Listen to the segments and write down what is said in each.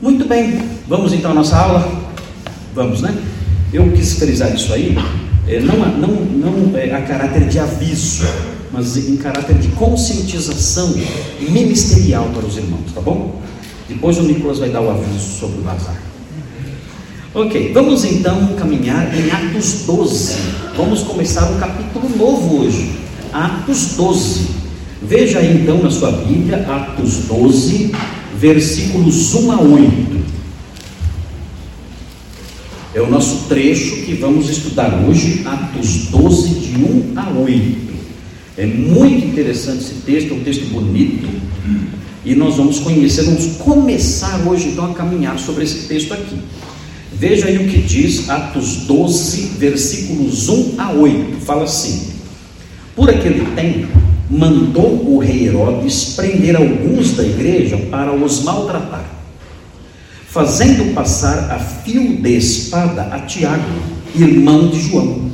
Muito bem, vamos então à nossa aula? Vamos, né? Eu quis frisar isso aí, é, não, não, não é, a caráter de aviso, mas em caráter de conscientização ministerial para os irmãos, tá bom? Depois o Nicolas vai dar o aviso sobre o bazar. Ok, vamos então caminhar em Atos 12. Vamos começar um capítulo novo hoje. Atos 12. Veja aí então na sua Bíblia, Atos 12, versículos 1 a 8. É o nosso trecho que vamos estudar hoje, Atos 12, de 1 a 8. É muito interessante esse texto, é um texto bonito, e nós vamos conhecer, vamos começar hoje então a caminhar sobre esse texto aqui. Veja aí o que diz Atos 12, versículos 1 a 8. Fala assim: Por aquele tempo, mandou o rei Herodes prender alguns da igreja para os maltratar, fazendo passar a fio de espada a Tiago, irmão de João.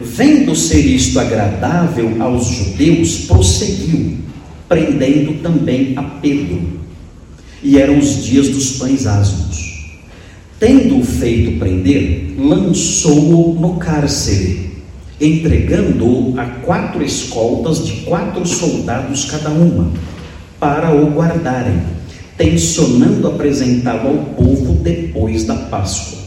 Vendo ser isto agradável aos judeus, prosseguiu, prendendo também a Pedro. E eram os dias dos pães asmos. Tendo-o feito prender, lançou-o no cárcere entregando-o a quatro escoltas de quatro soldados cada uma, para o guardarem, tensionando apresentá-lo ao povo depois da Páscoa.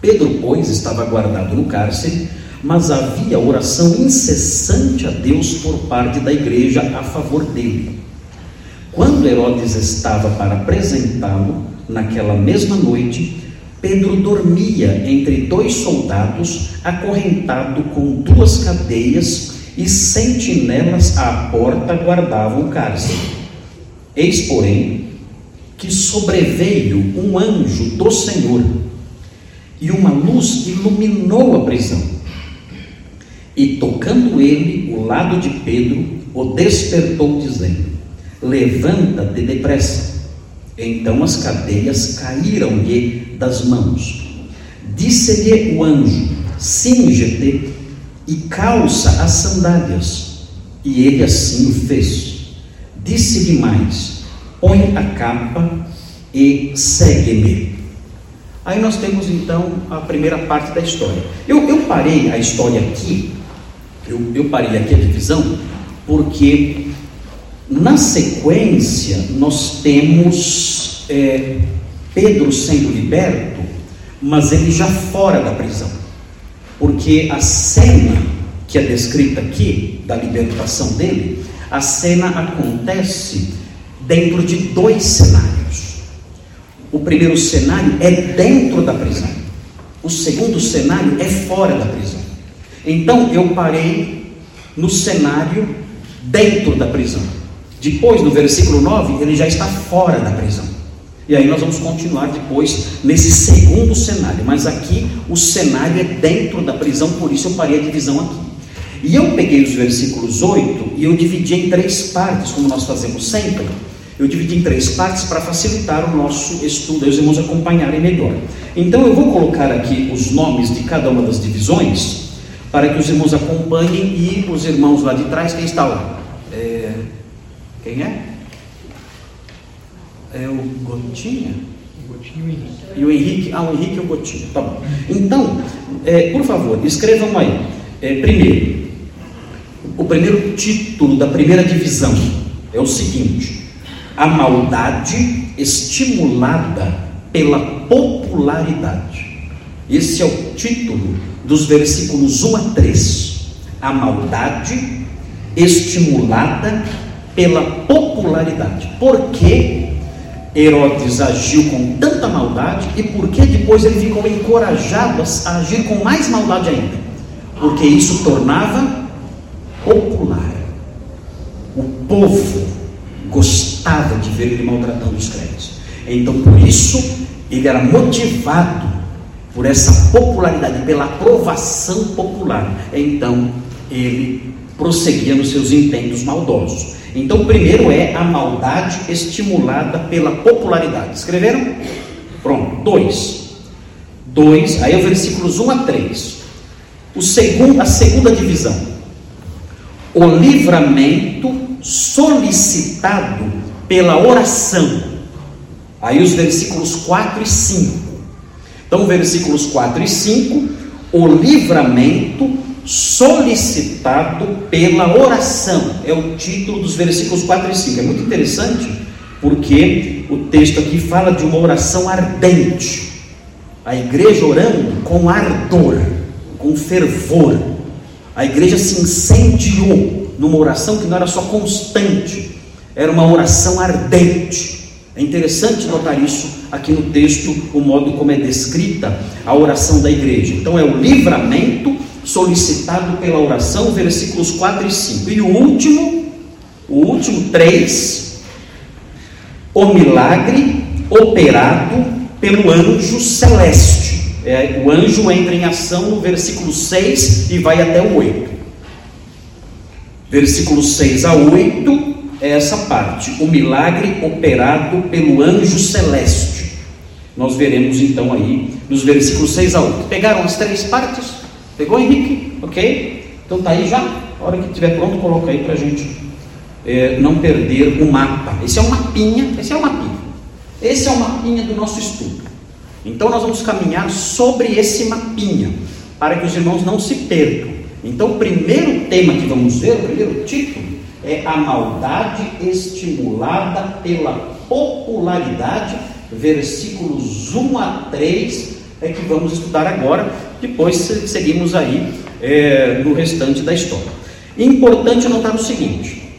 Pedro, pois, estava guardado no cárcere, mas havia oração incessante a Deus por parte da igreja a favor dele. Quando Herodes estava para apresentá-lo, naquela mesma noite, Pedro dormia entre dois soldados, acorrentado com duas cadeias, e sentinelas à porta guardavam o cárcere. Eis, porém, que sobreveio um anjo do Senhor, e uma luz iluminou a prisão. E tocando ele o lado de Pedro, o despertou, dizendo: Levanta-te depressa. Então as cadeias caíram-lhe das mãos. Disse-lhe o anjo: Singe-te e calça as sandálias. E ele assim o fez. Disse-lhe mais: Põe a capa e segue-me. Aí nós temos então a primeira parte da história. Eu, eu parei a história aqui, eu, eu parei aqui a divisão, porque na sequência nós temos é, Pedro sendo liberto, mas ele já fora da prisão. Porque a cena que é descrita aqui, da libertação dele, a cena acontece dentro de dois cenários. O primeiro cenário é dentro da prisão, o segundo cenário é fora da prisão. Então eu parei no cenário dentro da prisão. Depois, no versículo 9, ele já está fora da prisão. E aí nós vamos continuar depois nesse segundo cenário. Mas aqui o cenário é dentro da prisão, por isso eu parei a divisão aqui. E eu peguei os versículos 8 e eu dividi em três partes, como nós fazemos sempre. Eu dividi em três partes para facilitar o nosso estudo, e os irmãos acompanharem melhor. Então eu vou colocar aqui os nomes de cada uma das divisões, para que os irmãos acompanhem e os irmãos lá de trás, quem está lá? Quem é? É o Gotinha? O Gotinho e o Henrique. E o Henrique? Ah, o Henrique e o Gotinha. Tá bom. Então, é, por favor, escrevam aí. É, primeiro, o primeiro título da primeira divisão é o seguinte: A maldade estimulada pela popularidade. Esse é o título dos versículos 1 a 3. A maldade estimulada pela popularidade. Por que Herodes agiu com tanta maldade e por que depois ele ficou encorajado a agir com mais maldade ainda? Porque isso tornava popular. O povo gostava de ver ele maltratando os crentes. Então, por isso, ele era motivado por essa popularidade, pela aprovação popular. Então, ele prosseguia nos seus intentos maldosos. Então, primeiro é a maldade estimulada pela popularidade. Escreveram? Pronto. Dois. Dois, aí é o versículos 1 a 3. O segundo, a segunda divisão. O livramento solicitado pela oração. Aí os versículos 4 e 5. Então, versículos 4 e 5, o livramento solicitado pela oração. É o título dos versículos 4 e 5. É muito interessante porque o texto aqui fala de uma oração ardente. A igreja orando com ardor, com fervor. A igreja se incendiou numa oração que não era só constante, era uma oração ardente. É interessante notar isso aqui no texto, o modo como é descrita a oração da igreja. Então, é o livramento solicitado pela oração, versículos 4 e 5. E o último, o último 3, o milagre operado pelo anjo celeste. É, o anjo entra em ação no versículo 6 e vai até o 8. Versículos 6 a 8 é essa parte, o milagre operado pelo anjo celeste. Nós veremos então aí nos versículos 6 a 8. Pegaram as três partes? Pegou, Henrique? Ok? Então tá aí já. A hora que estiver pronto, coloca aí para a gente é, não perder o mapa. Esse é um mapinha, esse é um mapinha. Esse é o mapinha do nosso estudo. Então nós vamos caminhar sobre esse mapinha, para que os irmãos não se percam. Então o primeiro tema que vamos ver, o primeiro título, é a maldade estimulada pela popularidade, versículos 1 a 3, é que vamos estudar agora, depois seguimos aí é, no restante da história. Importante notar o seguinte: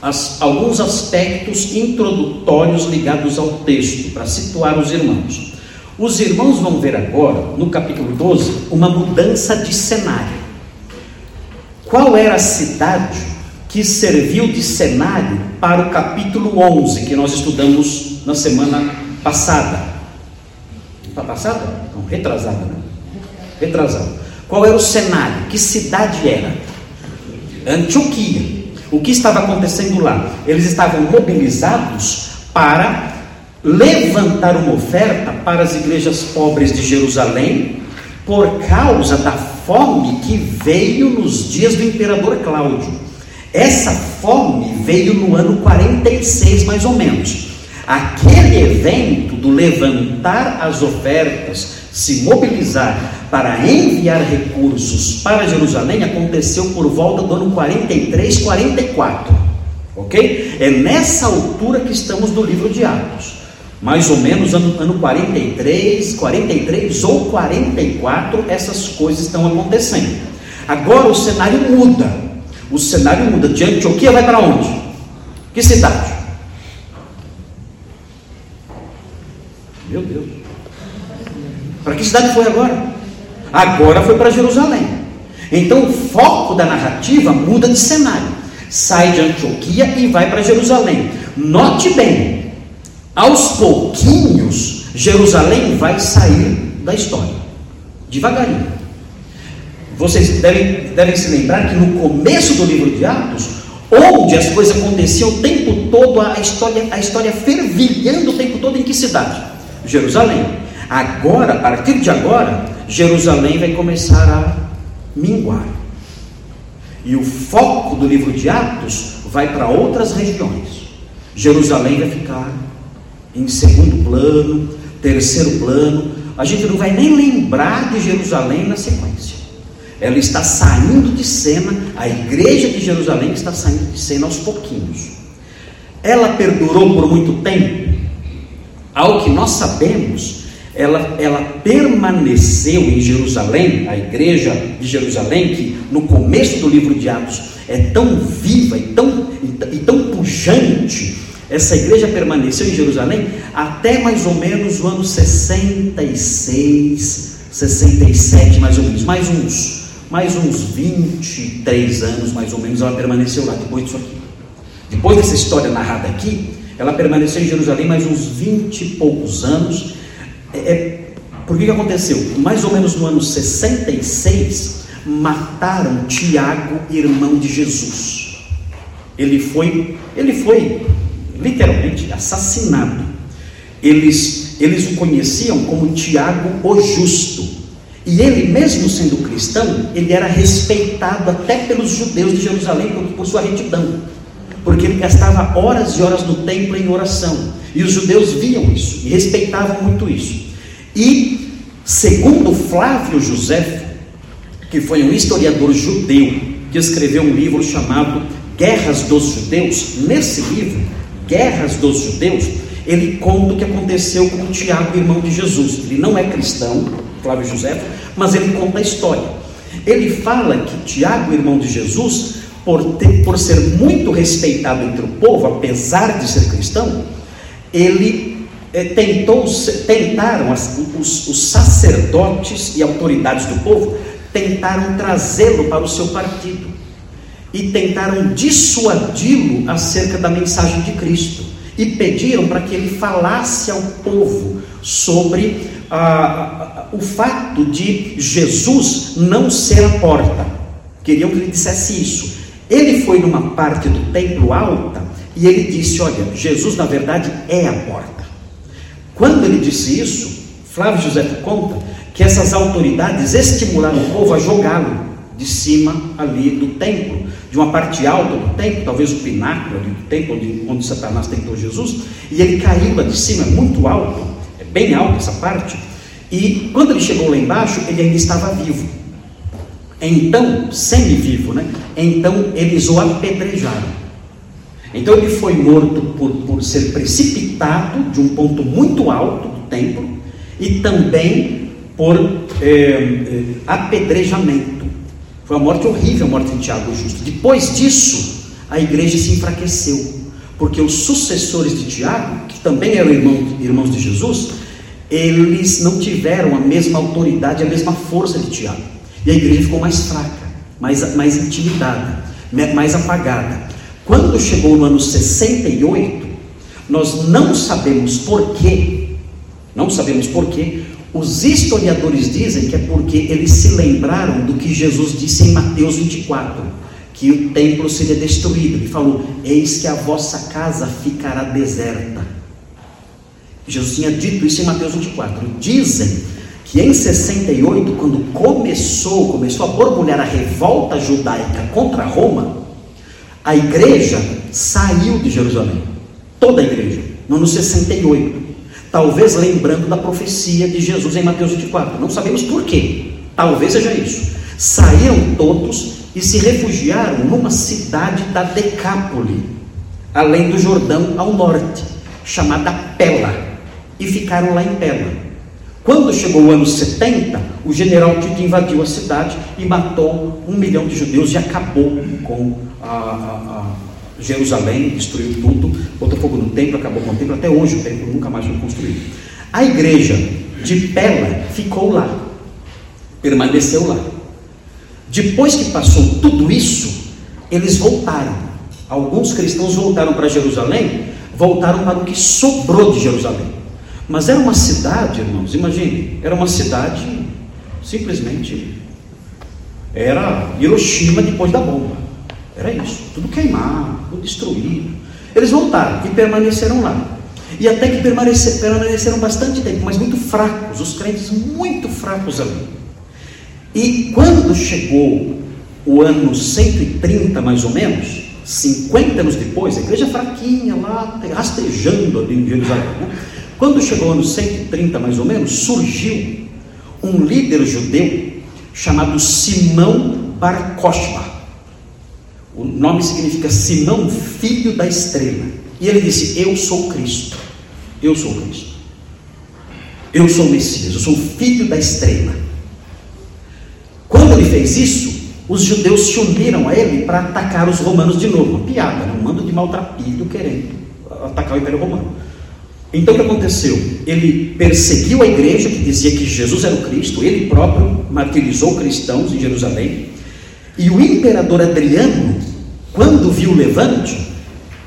as, alguns aspectos introdutórios ligados ao texto, para situar os irmãos. Os irmãos vão ver agora, no capítulo 12, uma mudança de cenário. Qual era a cidade que serviu de cenário para o capítulo 11, que nós estudamos na semana passada? Está passada? Não, retrasada, né? Retrasada. Qual era o cenário? Que cidade era? Antioquia. O que estava acontecendo lá? Eles estavam mobilizados para levantar uma oferta para as igrejas pobres de Jerusalém por causa da fome que veio nos dias do imperador Cláudio. Essa fome veio no ano 46, mais ou menos. Aquele evento do levantar as ofertas, se mobilizar para enviar recursos para Jerusalém aconteceu por volta do ano 43, 44. Ok? É nessa altura que estamos do livro de Atos. Mais ou menos ano, ano 43, 43 ou 44, essas coisas estão acontecendo. Agora o cenário muda. O cenário muda. De Antioquia vai para onde? Que cidade? Meu Deus. Para que cidade foi agora? Agora foi para Jerusalém. Então o foco da narrativa muda de cenário. Sai de Antioquia e vai para Jerusalém. Note bem, aos pouquinhos, Jerusalém vai sair da história. Devagarinho. Vocês devem, devem se lembrar que no começo do livro de Atos, onde as coisas aconteciam o tempo todo, a história, a história fervilhando o tempo todo em que cidade? Jerusalém. Agora, a partir de agora, Jerusalém vai começar a minguar. E o foco do livro de Atos vai para outras regiões. Jerusalém vai ficar em segundo plano, terceiro plano. A gente não vai nem lembrar de Jerusalém na sequência. Ela está saindo de cena, a igreja de Jerusalém está saindo de cena aos pouquinhos. Ela perdurou por muito tempo? Ao que nós sabemos, ela, ela permaneceu em Jerusalém, a igreja de Jerusalém, que no começo do livro de Atos é tão viva e tão, e tão pujante, essa igreja permaneceu em Jerusalém até mais ou menos o ano 66, 67, mais ou menos, mais uns, mais uns 23 anos, mais ou menos, ela permaneceu lá depois disso aqui. Depois dessa história narrada aqui, ela permaneceu em Jerusalém mais uns 20 e poucos anos é, é, por que, que aconteceu? Mais ou menos no ano 66, mataram Tiago, irmão de Jesus. Ele foi, ele foi literalmente assassinado. Eles, eles o conheciam como Tiago o Justo. E ele, mesmo sendo cristão, ele era respeitado até pelos judeus de Jerusalém por, por sua retidão. Porque ele gastava horas e horas no templo em oração. E os judeus viam isso e respeitavam muito isso. E, segundo Flávio José, que foi um historiador judeu, que escreveu um livro chamado Guerras dos Judeus, nesse livro, Guerras dos Judeus, ele conta o que aconteceu com Tiago, irmão de Jesus. Ele não é cristão, Flávio José, mas ele conta a história. Ele fala que Tiago, irmão de Jesus, por, ter, por ser muito respeitado entre o povo, apesar de ser cristão, ele é, tentou, tentaram, as, os, os sacerdotes e autoridades do povo tentaram trazê-lo para o seu partido e tentaram dissuadi-lo acerca da mensagem de Cristo e pediram para que ele falasse ao povo sobre ah, o fato de Jesus não ser a porta. Queriam que ele dissesse isso. Ele foi numa parte do templo alta e ele disse: Olha, Jesus na verdade é a porta. Quando ele disse isso, Flávio José conta que essas autoridades estimularam o povo a jogá-lo de cima ali do templo, de uma parte alta do templo, talvez o pináculo ali do templo onde, onde Satanás tentou Jesus, e ele caiu lá de cima, muito alto, é bem alto essa parte, e quando ele chegou lá embaixo, ele ainda estava vivo. Então, semi-vivo, né? Então eles o apedrejaram. Então ele foi morto por, por ser precipitado de um ponto muito alto do templo e também por é, é, apedrejamento. Foi uma morte horrível a morte de Tiago Justo. Depois disso, a igreja se enfraqueceu, porque os sucessores de Tiago, que também eram irmãos, irmãos de Jesus, eles não tiveram a mesma autoridade, a mesma força de Tiago. E a igreja ficou mais fraca, mais, mais intimidada, mais apagada. Quando chegou no ano 68, nós não sabemos porquê, não sabemos porquê, os historiadores dizem que é porque eles se lembraram do que Jesus disse em Mateus 24, que o templo seria destruído. Ele falou: Eis que a vossa casa ficará deserta. Jesus tinha dito isso em Mateus 24. Dizem que em 68, quando começou, começou a borbulhar a revolta judaica contra Roma, a igreja saiu de Jerusalém. Toda a igreja, no ano 68. Talvez lembrando da profecia de Jesus em Mateus 24. Não sabemos por quê. Talvez seja isso. Saíram todos e se refugiaram numa cidade da Decápole, além do Jordão ao norte, chamada Pela, e ficaram lá em Pela. Quando chegou o ano 70, o general Tito invadiu a cidade e matou um milhão de judeus e acabou com a, a, a Jerusalém, destruiu tudo, botou fogo no templo, acabou com o templo. Até hoje o templo nunca mais foi construído. A igreja de Pela ficou lá, permaneceu lá. Depois que passou tudo isso, eles voltaram. Alguns cristãos voltaram para Jerusalém, voltaram para o que sobrou de Jerusalém. Mas era uma cidade, irmãos, imagine, era uma cidade simplesmente era Hiroshima depois da bomba. Era isso, tudo queimado, tudo destruído. Eles voltaram e permaneceram lá. E até que permaneceram bastante tempo, mas muito fracos, os crentes muito fracos ali. E quando chegou o ano 130, mais ou menos, 50 anos depois, a igreja fraquinha lá, rastejando ali em Jerusalém, né? Quando chegou o ano 130 mais ou menos, surgiu um líder judeu chamado Simão Bar. O nome significa Simão, filho da estrela. E ele disse: Eu sou Cristo. Eu sou Cristo. Eu sou o Messias. Eu sou filho da estrela. Quando ele fez isso, os judeus se uniram a ele para atacar os romanos de novo. Uma piada, um mando de maltrapilho querendo atacar o Império Romano. Então o que aconteceu? Ele perseguiu a igreja que dizia que Jesus era o Cristo, ele próprio martirizou cristãos em Jerusalém. E o imperador Adriano, quando viu o levante,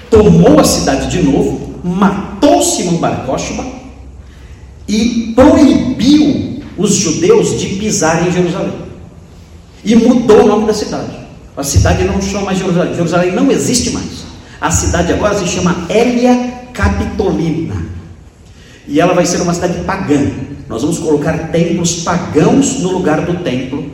tomou a cidade de novo, matou Simão Bar e proibiu os judeus de pisarem em Jerusalém. E mudou o nome da cidade. A cidade não chama mais Jerusalém. Jerusalém não existe mais. A cidade agora se chama Hélia Capitolina. E ela vai ser uma cidade pagã. Nós vamos colocar templos pagãos no lugar do templo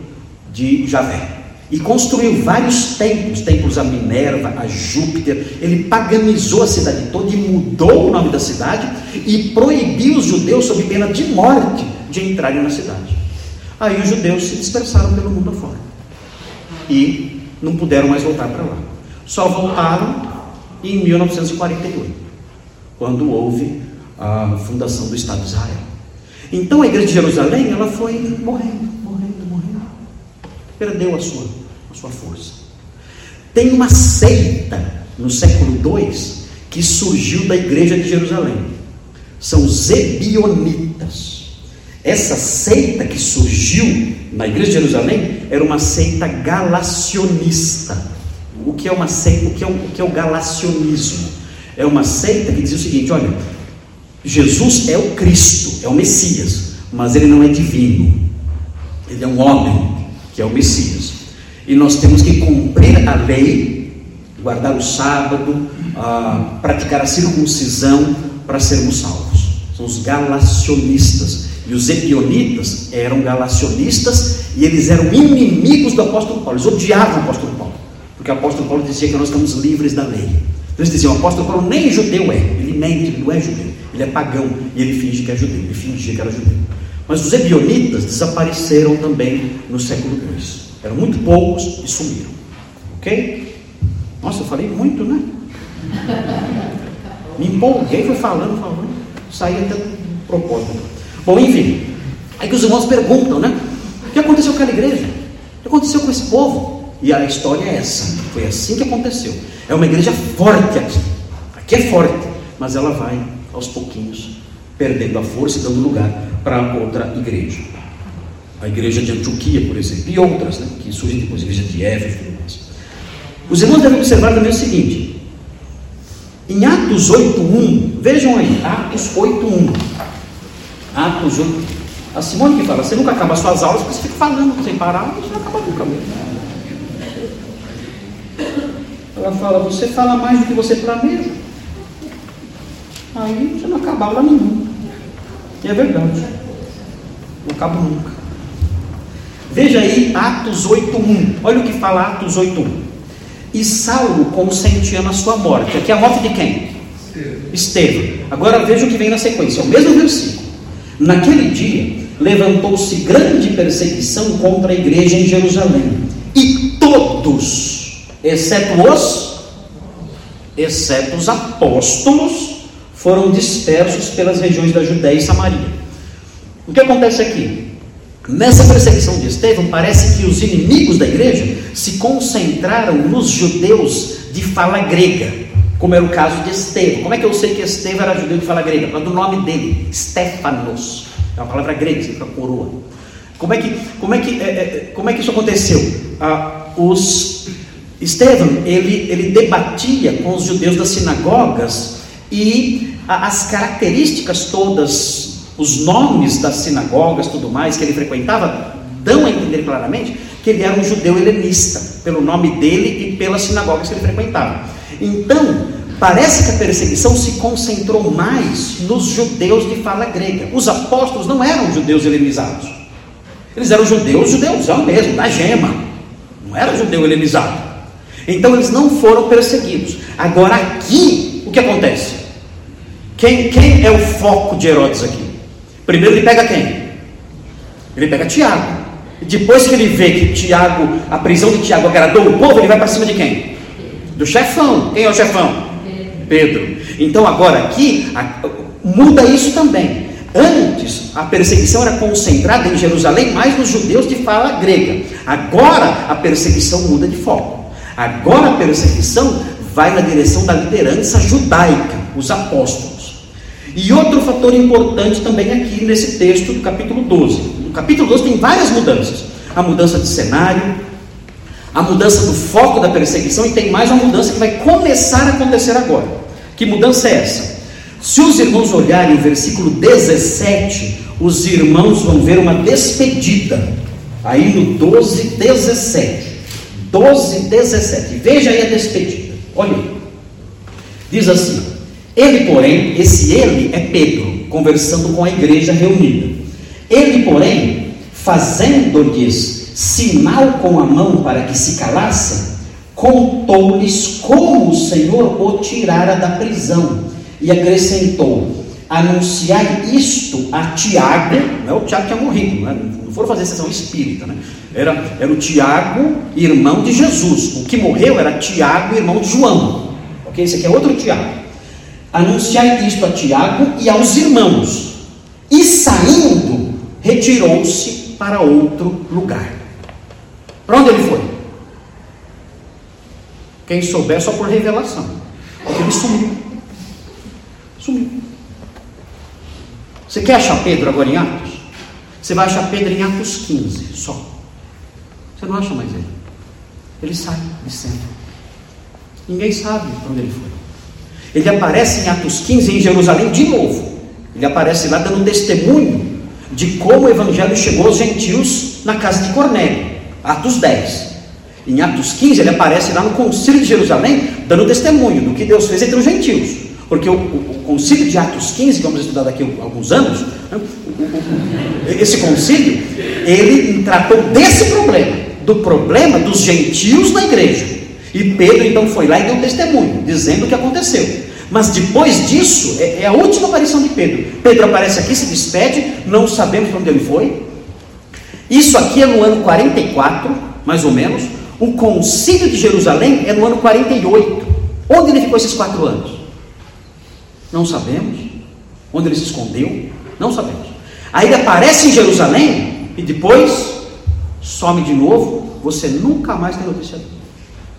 de Javé. e construiu vários templos, templos a Minerva, a Júpiter. Ele paganizou a cidade toda e mudou o nome da cidade e proibiu os judeus, sob pena de morte, de entrarem na cidade. Aí os judeus se dispersaram pelo mundo afora e não puderam mais voltar para lá. Só voltaram em 1948, quando houve a fundação do Estado de Israel. Então a igreja de Jerusalém ela foi morrendo, morrendo, morrendo, perdeu a sua a sua força. Tem uma seita no século II que surgiu da igreja de Jerusalém. São os Ebionitas. Essa seita que surgiu na igreja de Jerusalém era uma seita galacionista. O que é uma seita? O que é o, que é o galacionismo? É uma seita que dizia o seguinte: olha, Jesus é o Cristo, é o Messias, mas ele não é divino. Ele é um homem que é o Messias. E nós temos que cumprir a lei, guardar o sábado, ah, praticar a circuncisão para sermos salvos. São os galacionistas. E os epionitas eram galacionistas e eles eram inimigos do apóstolo Paulo. Eles odiavam o apóstolo Paulo. Porque o apóstolo Paulo dizia que nós estamos livres da lei. Então eles diziam: o apóstolo Paulo nem judeu é. Ele mente, ele não é judeu. Ele é pagão e ele finge que é judeu. Ele fingia que era judeu. Mas os ebionitas desapareceram também no século II. Eram muito poucos e sumiram. Ok? Nossa, eu falei muito, né? Me empolguei, fui falando, falando, saí até do propósito. Bom, enfim, aí que os irmãos perguntam, né? O que aconteceu com aquela igreja? O que aconteceu com esse povo? E a história é essa. Foi assim que aconteceu. É uma igreja forte aqui. Aqui é forte, mas ela vai aos pouquinhos perdendo a força e dando lugar para outra igreja a igreja de Antioquia, por exemplo, e outras, né, que surgem depois, a igreja de Éfeso e tudo mais. Os irmãos devem observar também o seguinte: em Atos 8.1, vejam aí, Atos 8.1. Atos 8. A Simone que fala, você nunca acaba as suas aulas porque você fica falando sem parar, você não acaba nunca mesmo. Ela fala, você fala mais do que você planeja. Aí você não acaba aula nenhuma. E é verdade. Não acaba nunca. Veja aí Atos 8.1. Olha o que fala Atos 8.1. E Saulo consentia na sua morte. Aqui é a morte de quem? Estevão. Agora veja o que vem na sequência. É o mesmo versículo. Naquele dia levantou-se grande perseguição contra a igreja em Jerusalém. E todos, exceto os, exceto os apóstolos, foram dispersos pelas regiões da Judéia e Samaria. O que acontece aqui? Nessa perseguição de Estevão, parece que os inimigos da igreja se concentraram nos judeus de fala grega, como era o caso de Estevão. Como é que eu sei que Estevão era judeu de fala grega? Por do nome dele, Stefanos. É uma palavra grega, significa coroa. Como é que, como é que, é, é, como é que isso aconteceu? Ah, os, Estevão, ele, ele debatia com os judeus das sinagogas e as características todas os nomes das sinagogas, tudo mais, que ele frequentava, dão a entender claramente que ele era um judeu helenista, pelo nome dele e pelas sinagogas que ele frequentava. Então, parece que a perseguição se concentrou mais nos judeus de fala grega. Os apóstolos não eram judeus helenizados. Eles eram judeus, judeusão mesmo, da gema. Não era judeu helenizado. Então eles não foram perseguidos. Agora aqui, o que acontece? Quem, quem é o foco de Herodes aqui? Primeiro ele pega quem? Ele pega Tiago. Depois que ele vê que Tiago, a prisão de Tiago agradou o povo, ele vai para cima de quem? Do chefão. Quem é o chefão? Pedro. Então agora aqui muda isso também. Antes a perseguição era concentrada em Jerusalém, mais nos judeus de fala grega. Agora a perseguição muda de foco. Agora a perseguição vai na direção da liderança judaica, os apóstolos. E outro fator importante também aqui nesse texto do capítulo 12. No capítulo 12 tem várias mudanças: a mudança de cenário, a mudança do foco da perseguição e tem mais uma mudança que vai começar a acontecer agora. Que mudança é essa? Se os irmãos olharem o versículo 17, os irmãos vão ver uma despedida. Aí no 12, 17. 12, 17. Veja aí a despedida. Olha aí. Diz assim: ele, porém, esse ele é Pedro, conversando com a igreja reunida. Ele, porém, fazendo-lhes sinal com a mão para que se calassem, contou-lhes como o Senhor o tirara da prisão e acrescentou: Anunciai isto a Tiago, não é o Tiago que tinha morrido, né? não foram fazer sessão espírita, né? era, era o Tiago, irmão de Jesus. O que morreu era Tiago, irmão de João. Ok? Esse aqui é outro Tiago. Anunciai isto a Tiago e aos irmãos. E saindo, retirou-se para outro lugar. Para onde ele foi? Quem souber, só por revelação. Porque ele sumiu. Sumiu. Você quer achar Pedro agora em Atos? Você vai achar Pedro em Atos 15, só. Você não acha mais ele. Ele sai de cena. Ninguém sabe onde ele foi. Ele aparece em Atos 15 em Jerusalém de novo. Ele aparece lá dando testemunho de como o evangelho chegou aos gentios na casa de Cornélio. Atos 10. Em Atos 15, ele aparece lá no Concílio de Jerusalém, dando testemunho do que Deus fez entre os gentios. Porque o, o, o Concílio de Atos 15, que vamos estudar daqui a alguns anos, né, esse concílio, ele tratou desse problema, do problema dos gentios na igreja. E Pedro então foi lá e deu testemunho, dizendo o que aconteceu. Mas depois disso, é, é a última aparição de Pedro. Pedro aparece aqui, se despede, não sabemos para onde ele foi. Isso aqui é no ano 44, mais ou menos. O concílio de Jerusalém é no ano 48. Onde ele ficou esses quatro anos? Não sabemos. Onde ele se escondeu? Não sabemos. Aí ele aparece em Jerusalém e depois some de novo. Você nunca mais tem notícia dele.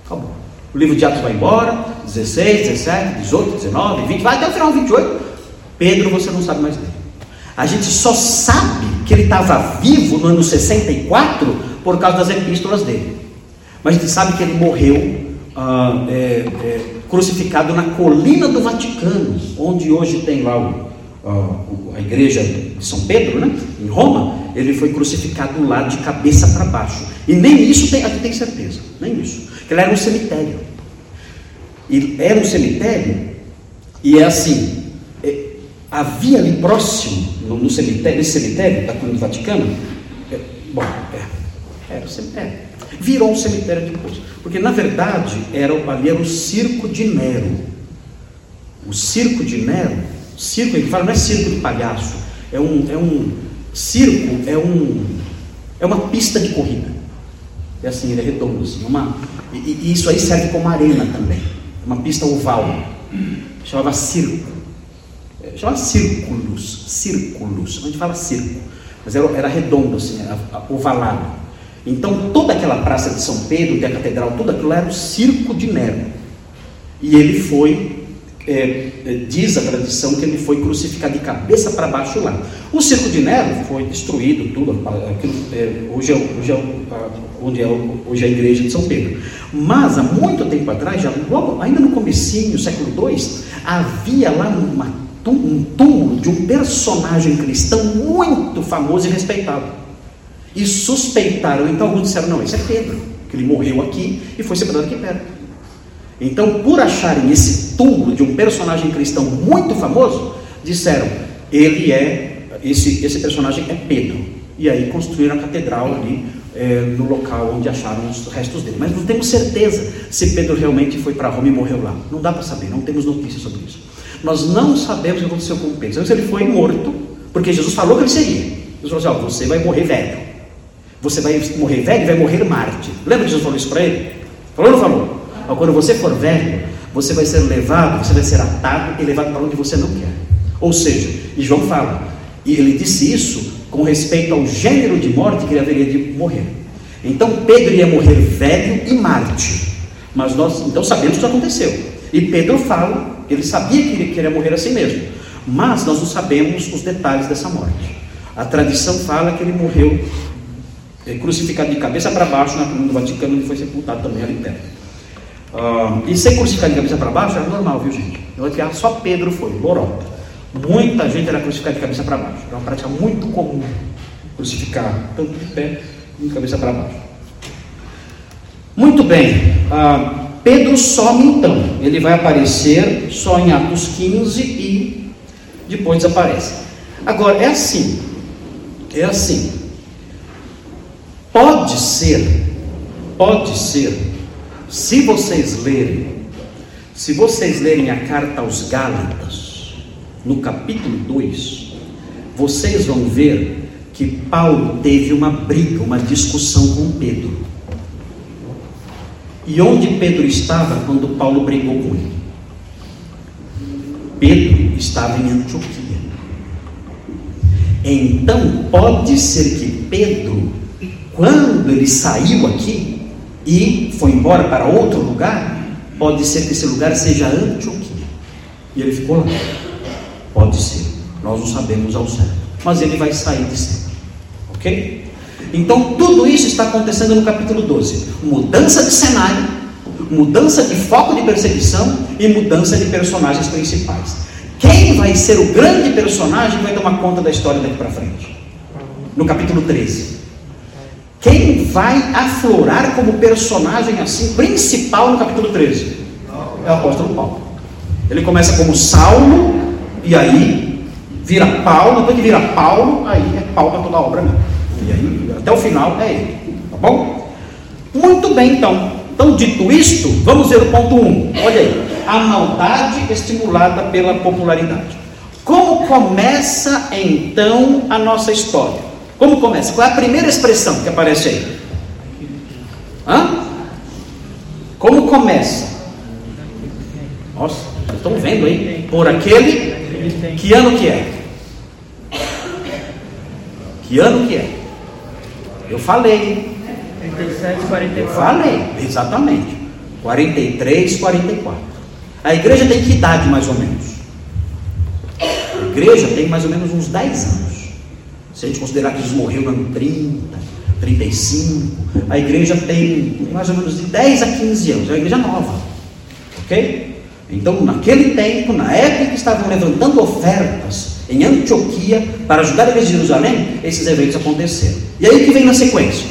Acabou. O livro de Atos vai embora. 16, 17, 18, 19, 20, vai até o final 28. Pedro, você não sabe mais dele. A gente só sabe que ele estava vivo no ano 64 por causa das epístolas dele. Mas a gente sabe que ele morreu ah, é, é, crucificado na colina do Vaticano, onde hoje tem lá o, a, a igreja de São Pedro, né? em Roma. Ele foi crucificado lá de cabeça para baixo. E nem isso tem, a gente tem certeza, nem isso. Que ele era um cemitério. E era um cemitério, e é assim: é, havia ali próximo, no, no cemitério, nesse cemitério da colina do Vaticano, é, bom, é, era um cemitério virou um cemitério depois. Porque na verdade era, ali era o circo de Nero. O circo de Nero, circo, ele fala, não é circo de palhaço, é um, é um circo, é um é uma pista de corrida. É assim, ele é redondo, assim, uma, e, e isso aí serve como arena também, uma pista oval. Chamava circo. É, chamava círculos, círculos. A gente fala circo, mas era, era redondo, assim, era ovalado. Então toda aquela praça de São Pedro, e a catedral, tudo aquilo era o circo de Nero. E ele foi, é, é, diz a tradição que ele foi crucificado de cabeça para baixo lá. O circo de Nero foi destruído, tudo, aquilo, é, hoje, é, hoje, é, onde é hoje é a igreja de São Pedro. Mas há muito tempo atrás, já logo, ainda no comecinho, século II, havia lá uma, um túmulo de um personagem cristão muito famoso e respeitado. E suspeitaram, então alguns disseram: não, esse é Pedro, que ele morreu aqui e foi sepultado aqui perto. Então, por acharem esse túmulo de um personagem cristão muito famoso, disseram: ele é, esse, esse personagem é Pedro. E aí construíram a catedral ali é, no local onde acharam os restos dele. Mas não temos certeza se Pedro realmente foi para Roma e morreu lá. Não dá para saber, não temos notícias sobre isso. Nós não sabemos o que aconteceu com Pedro. Sabemos se ele foi morto, porque Jesus falou que ele seria. Jesus falou assim: ó, você vai morrer velho. Você vai morrer velho vai morrer Marte. Lembra que Jesus falou isso para ele? Falou ou não falou? Mas quando você for velho, você vai ser levado, você vai ser atado e levado para onde você não quer. Ou seja, e João fala, e ele disse isso com respeito ao gênero de morte que ele haveria de morrer. Então Pedro ia morrer velho e Marte. Mas nós então sabemos o que aconteceu. E Pedro fala, ele sabia que ele queria morrer assim mesmo. Mas nós não sabemos os detalhes dessa morte. A tradição fala que ele morreu crucificado de cabeça para baixo na coluna do Vaticano, onde foi sepultado também ali perto. Uh, e ser crucificado de cabeça para baixo era normal, viu gente? Só Pedro foi, lorota. Muita gente era crucificada de cabeça para baixo. Era uma prática muito comum crucificar, tanto de pé como de cabeça para baixo. Muito bem. Uh, Pedro some então. Ele vai aparecer só em Atos 15 e depois desaparece. Agora, é assim. É assim. Pode ser, pode ser, se vocês lerem, se vocês lerem a carta aos Gálatas, no capítulo 2, vocês vão ver que Paulo teve uma briga, uma discussão com Pedro. E onde Pedro estava quando Paulo brigou com ele? Pedro estava em Antioquia. Então pode ser que Pedro, quando ele saiu aqui e foi embora para outro lugar, pode ser que esse lugar seja Antioquia. E ele ficou lá. Pode ser. Nós não sabemos ao certo. Mas ele vai sair de cena. Ok? Então tudo isso está acontecendo no capítulo 12. Mudança de cenário, mudança de foco de perseguição e mudança de personagens principais. Quem vai ser o grande personagem vai tomar conta da história daqui para frente? No capítulo 13. Quem vai aflorar como personagem assim principal no capítulo 13? É o apóstolo Paulo. Ele começa como Saulo e aí vira Paulo, depois que vira Paulo, aí é Paulo para toda a obra mesmo. E aí até o final é ele. Tá bom? Muito bem então. Então, dito isto, vamos ver o ponto 1. Um. Olha aí a maldade estimulada pela popularidade. Como começa então a nossa história? Como começa? Qual é a primeira expressão que aparece aí? Hã? Como começa? Nossa, estão vendo aí? Por aquele. Que ano que é? Que ano que é? Eu falei. 37, 44. Eu falei, exatamente. 43, 44. A igreja tem que idade mais ou menos? A igreja tem mais ou menos uns 10 anos. Se a gente considerar que Jesus morreu no ano 30, 35, a igreja tem mais ou menos de 10 a 15 anos. É uma igreja nova. Ok? Então, naquele tempo, na época que estavam levantando ofertas em Antioquia para ajudar a igreja de Jerusalém, esses eventos aconteceram. E aí que vem na sequência?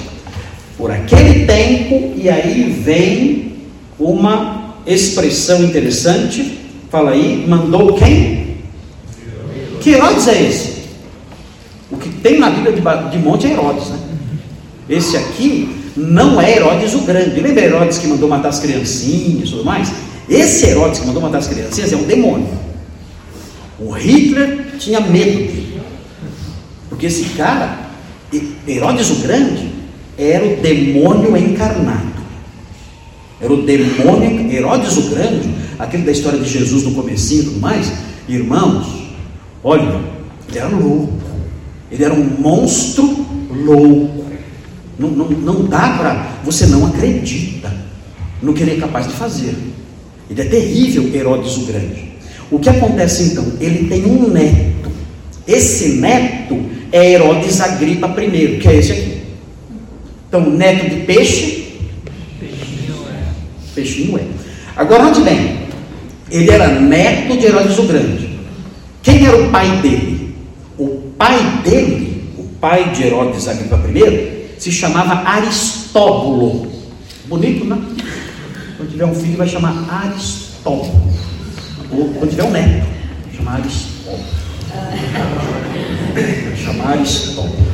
Por aquele tempo, e aí vem uma expressão interessante. Fala aí, mandou quem? Que Herodes é esse? O que tem na Bíblia de, de Monte é Herodes, né? Esse aqui não é Herodes o Grande. Lembra Herodes que mandou matar as criancinhas e tudo mais? Esse Herodes que mandou matar as criancinhas é um demônio. O Hitler tinha medo dele. Porque esse cara, Herodes o Grande, era o demônio encarnado. Era o demônio, Herodes o Grande, aquele da história de Jesus no comecinho e tudo mais. Irmãos, olha, ele era louco. Ele era um monstro louco. Não, não, não dá para. Você não acredita no que ele é capaz de fazer. Ele é terrível, Herodes o Grande. O que acontece então? Ele tem um neto. Esse neto é Herodes Agripa I, que é esse aqui. Então, neto de peixe Peixinho é. Agora, onde vem? Ele era neto de Herodes o Grande. Quem era o pai dele? Pai dele, o pai de Herodes Agripa I, se chamava Aristóbulo. Bonito, né? Quando tiver um filho, vai chamar Aristóbulo. Ou quando tiver um neto, vai chamar Aristóbulo. Vai chamar Aristóbulo.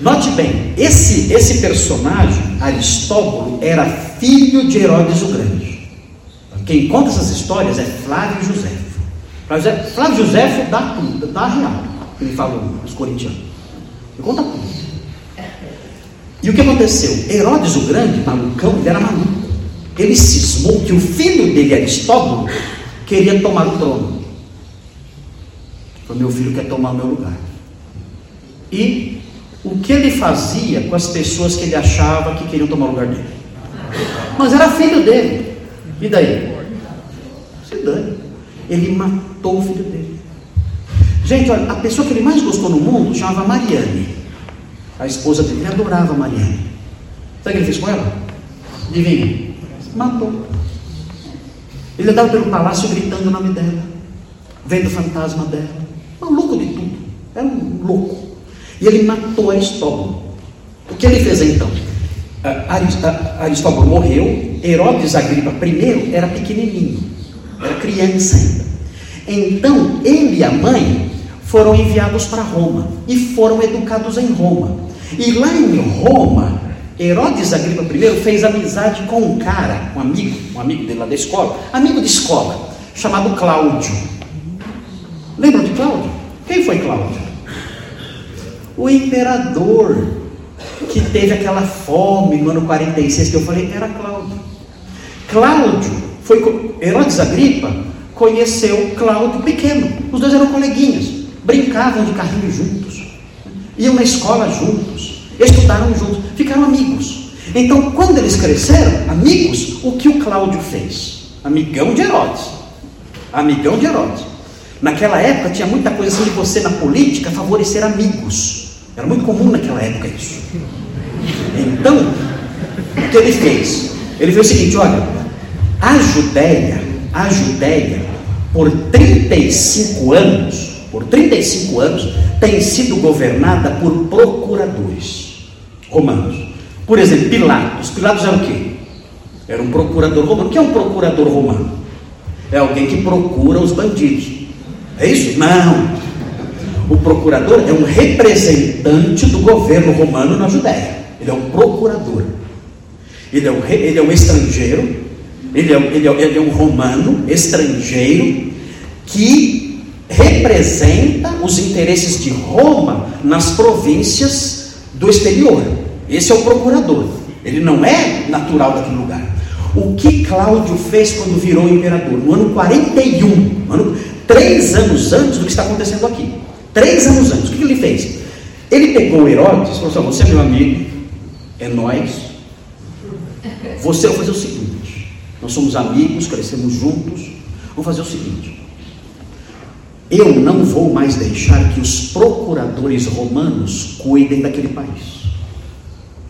Note bem, esse, esse personagem, Aristóbulo, era filho de Herodes o Grande. Quem conta essas histórias é Flávio José. Flávio José dá tudo, dá real, ele fala os corintianos. Ele conta tudo. E o que aconteceu? Herodes o Grande, malucão, ele era maluco. Ele cismou que o filho dele, Aristóbulo, queria tomar o trono. Falou, meu filho quer tomar o meu lugar. E o que ele fazia com as pessoas que ele achava que queriam tomar o lugar dele. Mas era filho dele. E daí? Se dane. Ele matou o filho dele. Gente, olha, a pessoa que ele mais gostou no mundo chamava Mariane. A esposa dele. Ele adorava Mariane. Sabe o que ele fez com ela? Adivinha? Matou. Ele andava pelo palácio gritando o nome dela, vendo o fantasma dela. Maluco de tudo. Era um louco. E ele matou Aristóbulo. O que ele fez então? Aristóbulo morreu, Herodes Agripa I era pequenininho, era criança ainda. Então, ele e a mãe foram enviados para Roma e foram educados em Roma. E lá em Roma, Herodes Agripa I fez amizade com um cara, um amigo, um amigo dele lá da escola, amigo de escola, chamado Cláudio. Lembram de Cláudio? Quem foi Cláudio? O imperador que teve aquela fome no ano 46 que eu falei, era Cláudio. Cláudio foi Herodes Agripa conheceu Cláudio pequeno. Os dois eram coleguinhas, brincavam de carrinho juntos, iam na escola juntos, estudaram juntos, ficaram amigos. Então, quando eles cresceram, amigos, o que o Cláudio fez? Amigão de Herodes. Amigão de Herodes. Naquela época tinha muita coisa assim de você na política favorecer amigos. Era muito comum naquela época isso. Então, o que ele fez? Ele fez o seguinte: olha, a Judéia, a Judéia, por 35 anos, por 35 anos, tem sido governada por procuradores romanos. Por exemplo, Pilatos. Pilatos era o quê? Era um procurador romano. O que é um procurador romano? É alguém que procura os bandidos. É isso? Não. O procurador é um representante do governo romano na Judéia. Ele é um procurador. Ele é um, ele é um estrangeiro, ele é, ele, é, ele é um romano estrangeiro que representa os interesses de Roma nas províncias do exterior. Esse é o procurador. Ele não é natural daquele lugar. O que Cláudio fez quando virou imperador? No ano 41, ano, três anos antes do que está acontecendo aqui. Três anos antes. O que ele fez? Ele pegou Herodes e falou assim: Você é meu amigo, é nós. Você vai fazer o seguinte: nós somos amigos, crescemos juntos. Vamos fazer o seguinte: eu não vou mais deixar que os procuradores romanos cuidem daquele país.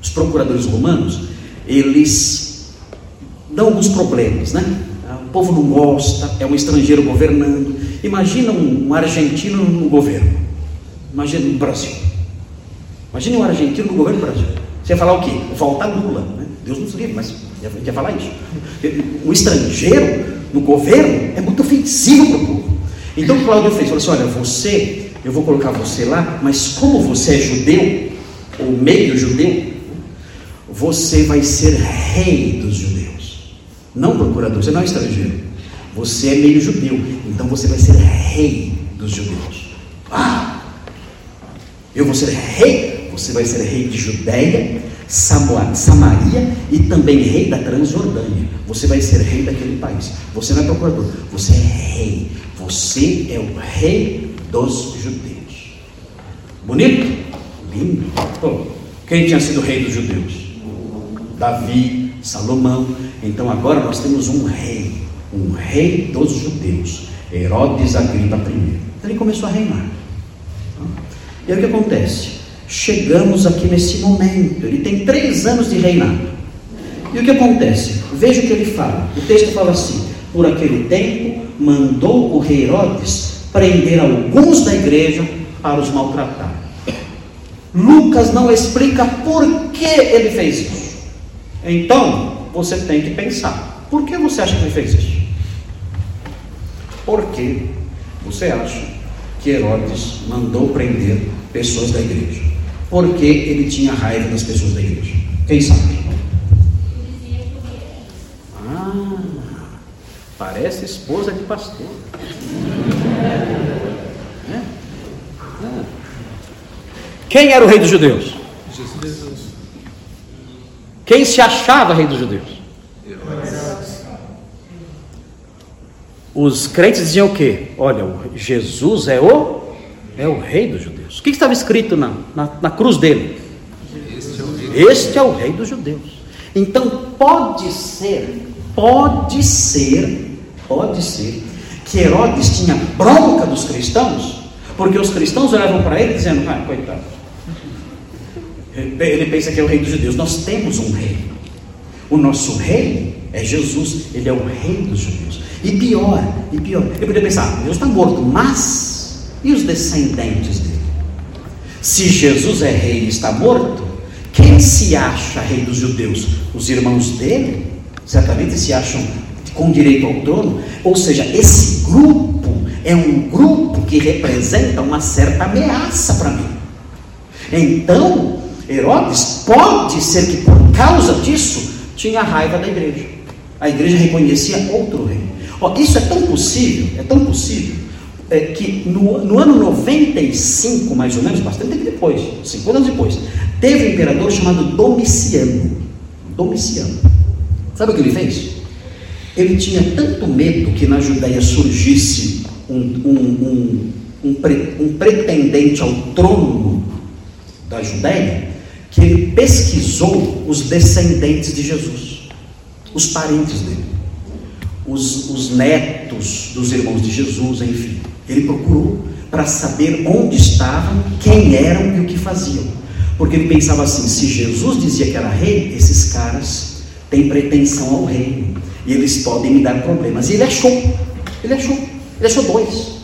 Os procuradores romanos, eles dão alguns problemas, né? O povo não gosta, é um estrangeiro governando. Imagina um, argentino no governo. Imagina no Brasil. Imagina um argentino no governo do Brasil. Você ia falar o quê? Volta Lula. Né? Deus nos livre, mas ia falar isso. O estrangeiro no governo é muito ofensivo para o povo. Então Cláudio fez, falou assim: olha, você, eu vou colocar você lá, mas como você é judeu, ou meio judeu, você vai ser rei dos judeus. Não procurador, você não é estrangeiro. Você é meio judeu, então você vai ser rei dos judeus. Ah! Eu vou ser rei você vai ser rei de Judéia, Samaria e também rei da Transjordânia. Você vai ser rei daquele país. Você não é procurador, você é rei. Você é o rei dos judeus. Bonito? Lindo. Pô, quem tinha sido rei dos judeus? Davi, Salomão. Então agora nós temos um rei, um rei dos judeus, Herodes Agripa I. Então ele começou a reinar. E aí o que acontece? Chegamos aqui nesse momento. Ele tem três anos de reinado. E o que acontece? Veja o que ele fala. O texto fala assim: Por aquele tempo, mandou o rei Herodes prender alguns da igreja para os maltratar. Lucas não explica por que ele fez isso. Então, você tem que pensar: por que você acha que ele fez isso? Por que você acha que Herodes mandou prender pessoas da igreja? Porque ele tinha raiva das pessoas da igreja. Quem sabe? Ah, parece esposa de pastor. É? Ah. Quem era o rei dos judeus? Jesus. Quem se achava rei dos judeus? Os crentes diziam o quê? Olha, Jesus é o é o rei dos judeus. O que estava escrito na, na, na cruz dele? Este é, este é o rei dos judeus. Então pode ser, pode ser, pode ser que Herodes tinha bronca dos cristãos, porque os cristãos olhavam para ele dizendo, ah, coitado. Ele pensa que é o rei dos judeus. Nós temos um rei. O nosso rei é Jesus, ele é o rei dos judeus. E pior, e pior, eu poderia pensar, Deus está morto, mas e os descendentes? Se Jesus é rei e está morto, quem se acha rei dos judeus? Os irmãos dele? Certamente se acham com direito ao trono. Ou seja, esse grupo é um grupo que representa uma certa ameaça para mim. Então, Herodes pode ser que por causa disso tinha raiva da igreja. A igreja reconhecia outro rei. Ó, isso é tão possível, é tão possível, é, que no, no, ano 95, mais ou menos, bastante tempo depois, 50 anos depois, teve um imperador chamado Domiciano. Domiciano. Sabe o que ele fez? Ele tinha tanto medo que na Judéia surgisse um, um, um, um, pre, um pretendente ao trono da Judéia, que ele pesquisou os descendentes de Jesus, os parentes dele, os, os netos dos irmãos de Jesus, enfim. Ele procurou para saber onde estavam, quem eram e o que faziam. Porque ele pensava assim: se Jesus dizia que era rei, esses caras têm pretensão ao reino e eles podem me dar problemas. E ele achou, ele achou, ele achou dois.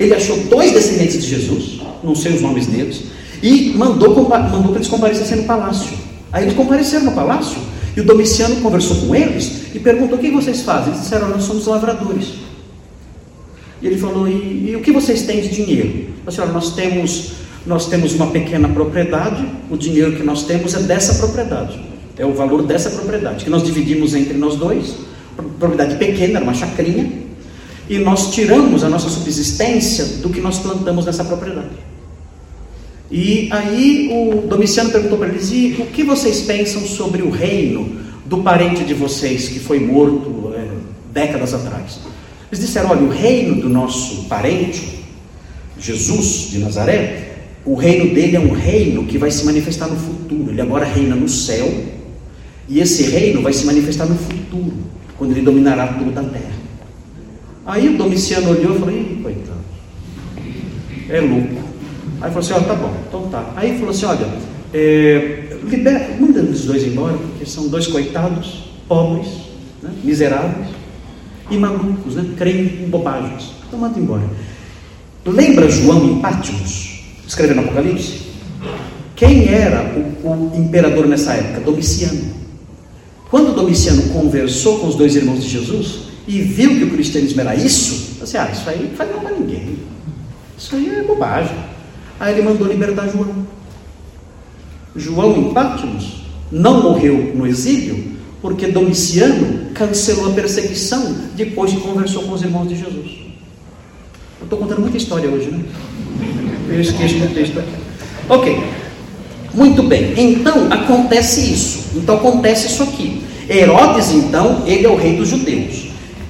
Ele achou dois descendentes de Jesus, não sei os nomes deles, e mandou, mandou que eles comparecessem no palácio. Aí eles compareceram no palácio e o Domiciano conversou com eles e perguntou: O que vocês fazem? Eles disseram: Nós somos lavradores. E ele falou: E, e o que vocês têm de dinheiro? A senhora, nós temos nós temos uma pequena propriedade, o dinheiro que nós temos é dessa propriedade, é o valor dessa propriedade, que nós dividimos entre nós dois, propriedade pequena, era uma chacrinha, e nós tiramos a nossa subsistência do que nós plantamos nessa propriedade. E aí o Domiciano perguntou para eles: e o que vocês pensam sobre o reino do parente de vocês que foi morto é, décadas atrás? Eles disseram: olha, o reino do nosso parente, Jesus de Nazaré, o reino dele é um reino que vai se manifestar no futuro. Ele agora reina no céu. E esse reino vai se manifestar no futuro, quando ele dominará toda a terra. Aí o Domiciano olhou e falou: Ih, coitado, é louco. Aí falou assim: Ó, tá bom, então tá. Aí falou assim: Olha, é, libera, manda eles dois embora, porque são dois coitados, pobres, né, miseráveis e malucos, né, creem em bobagens. Então manda embora. Lembra João em escrevendo Apocalipse? Quem era o, o, imperador nessa época? Domiciano. Quando Domiciano conversou com os dois irmãos de Jesus e viu que o cristianismo era isso, assim, ah, isso aí não faz mal para ninguém. Isso aí é bobagem. Aí ele mandou libertar João. João em Patmos não morreu no exílio porque Domiciano cancelou a perseguição depois que conversou com os irmãos de Jesus. Eu estou contando muita história hoje, né? Eu esqueço do texto aqui. Ok. Muito bem. Então acontece isso. Então acontece isso aqui. Herodes, então, ele é o rei dos judeus.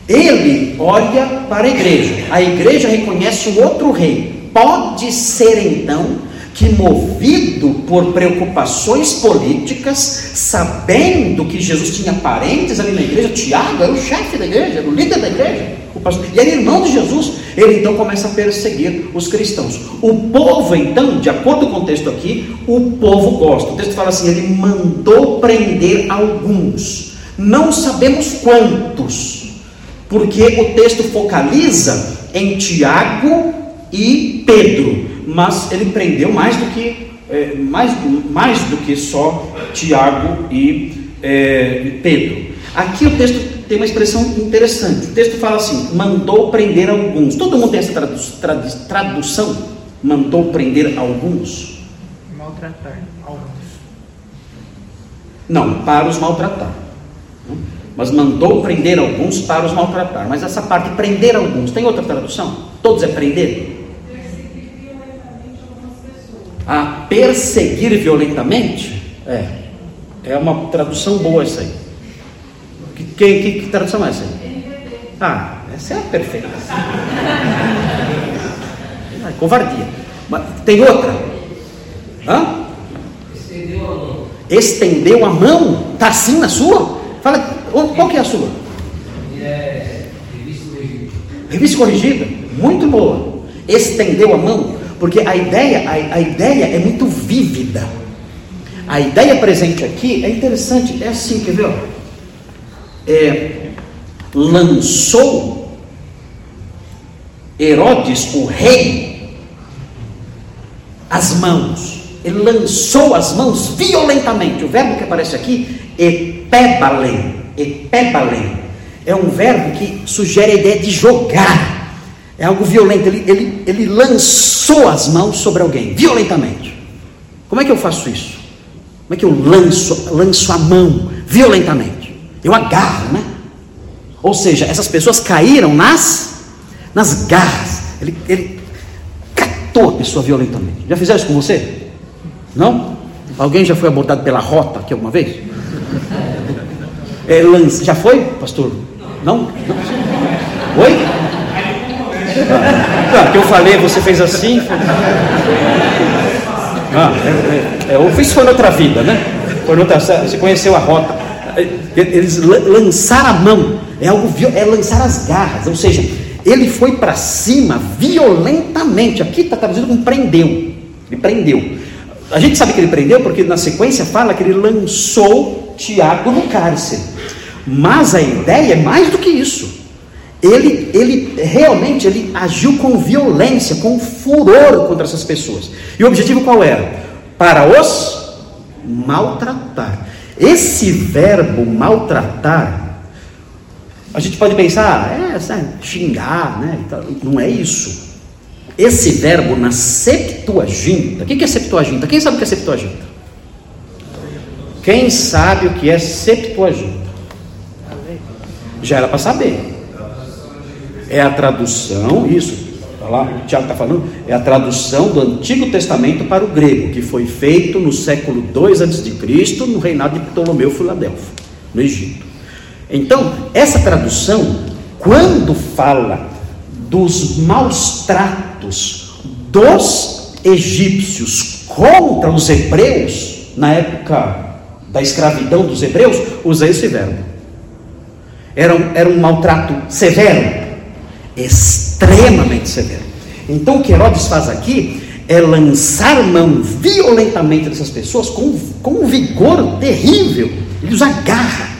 Ele olha para a igreja. A igreja reconhece um outro rei. Pode ser então que, movido por preocupações políticas, sabendo que Jesus tinha parentes ali na igreja, Tiago era o chefe da igreja, era o líder da igreja, e era irmão de Jesus, ele então começa a perseguir os cristãos. O povo, então, de acordo com o texto aqui, o povo gosta. O texto fala assim: ele mandou prender alguns, não sabemos quantos, porque o texto focaliza em Tiago e Pedro, mas ele prendeu mais do que é, mais, mais do que só Tiago e é, Pedro. Aqui o texto tem uma expressão interessante. O texto fala assim: mandou prender alguns. Todo mundo tem essa tradu tradu tradução? Mandou prender alguns? Maltratar alguns. Não, para os maltratar. Mas mandou prender alguns para os maltratar. Mas essa parte, prender alguns, tem outra tradução? Todos é prender? A perseguir violentamente? É. É uma tradução boa essa aí. Que, que, que tradução é essa? Ah, essa é a perfeita. Ah, covardia. Mas tem outra? Hã? Estendeu a mão. Estendeu a mão? Está assim na sua? Fala, qual que é a sua? É, revista corrigida. Revista corrigida? Muito boa. Estendeu a mão? Porque a ideia, a, a ideia é muito vívida. A ideia presente aqui é interessante. É assim, quer ver? é, lançou Herodes, o rei, as mãos. Ele lançou as mãos violentamente. O verbo que aparece aqui, epebalen. Epebalen. É um verbo que sugere a ideia de jogar. É algo violento. Ele, ele, ele lançou as mãos sobre alguém, violentamente. Como é que eu faço isso? Como é que eu lanço, lanço a mão violentamente? Eu agarro, né? Ou seja, essas pessoas caíram nas, nas garras. Ele, ele catou a pessoa violentamente. Já fizeram isso com você? Não? Alguém já foi abordado pela rota aqui alguma vez? É, lance, já foi, pastor? Não? Não? Oi? Ah, que eu falei, você fez assim. Ah, é, é, é, isso foi noutra vida, né? Foi noutra, você conheceu a rota. É, eles lançaram a mão, é algo é lançar as garras, ou seja, ele foi para cima violentamente. Aqui está traduzido como prendeu. Ele prendeu. A gente sabe que ele prendeu porque na sequência fala que ele lançou Tiago no cárcere. Mas a ideia é mais do que isso. Ele, ele realmente ele agiu com violência, com furor contra essas pessoas. E o objetivo qual era? Para os maltratar. Esse verbo maltratar, a gente pode pensar, é, é xingar, né? Não é isso. Esse verbo na Septuaginta, o que é Septuaginta? Quem sabe o que é Septuaginta? Quem sabe o que é Septuaginta? Já era para saber. É a tradução, isso, tá lá, o Tiago está falando, é a tradução do Antigo Testamento para o grego, que foi feito no século 2 a.C., no reinado de Ptolomeu Filadelfo, no Egito. Então, essa tradução, quando fala dos maus tratos dos egípcios contra os hebreus, na época da escravidão dos hebreus, usa esse verbo. Era era um maltrato severo, extremamente severo. Então o que Herodes faz aqui é lançar mão violentamente dessas pessoas com, com um vigor terrível. Ele os agarra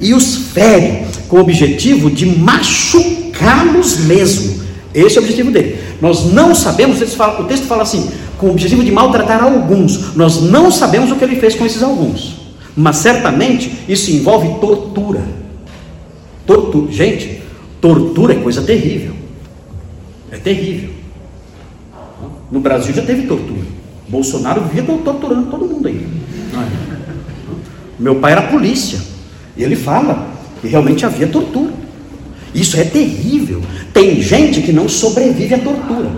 e os fere com o objetivo de machucá-los mesmo. Esse é o objetivo dele. Nós não sabemos, o texto fala assim, com o objetivo de maltratar alguns. Nós não sabemos o que ele fez com esses alguns. Mas certamente isso envolve tortura. Tortura. Gente, tortura é coisa terrível. É terrível. No Brasil já teve tortura. Bolsonaro vivia torturando todo mundo aí. Meu pai era polícia. E ele fala que realmente havia tortura. Isso é terrível. Tem gente que não sobrevive à tortura.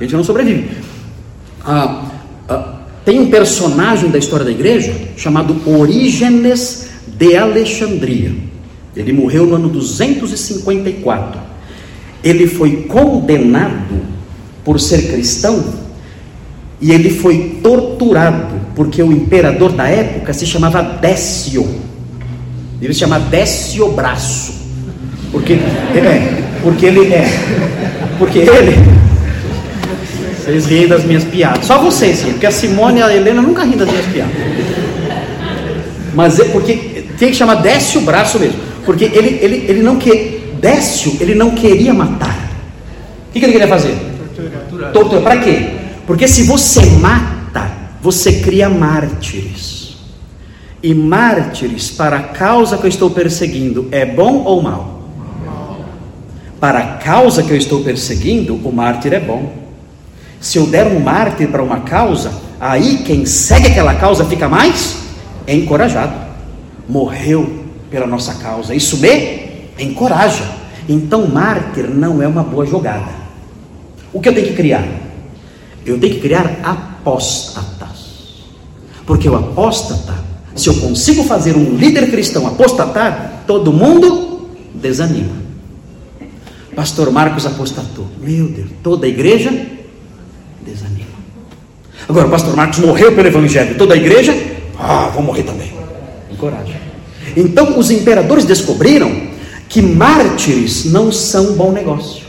Gente que não sobrevive. Ah, ah, tem um personagem da história da igreja chamado Orígenes de Alexandria. Ele morreu no ano 254. Ele foi condenado por ser cristão e ele foi torturado porque o imperador da época se chamava Décio. Ele se chama Décio Braço. Porque é, porque ele é, porque ele vocês riem das minhas piadas. Só vocês riem, porque a Simone e a Helena nunca riem das minhas piadas. Mas é porque tem que chamar Décio Braço mesmo. Porque ele, ele, ele não quer, Décio, ele não queria matar. O que, que ele queria fazer? Tortura. Tortura. Para quê? Porque se você mata, você cria mártires. E mártires para a causa que eu estou perseguindo é bom ou mal? Para a causa que eu estou perseguindo, o mártir é bom. Se eu der um mártir para uma causa, aí quem segue aquela causa fica mais encorajado. Morreu pela nossa causa. Isso me encoraja. Então, mártir não é uma boa jogada. O que eu tenho que criar? Eu tenho que criar apóstatas. Porque o apóstata, se eu consigo fazer um líder cristão apostatar, todo mundo desanima. Pastor Marcos apostatou. Meu Deus, toda a igreja desanima. Agora, o pastor Marcos morreu pelo evangelho, toda a igreja, ah, vou morrer também. Encoraja. Então os imperadores descobriram que mártires não são bom negócio.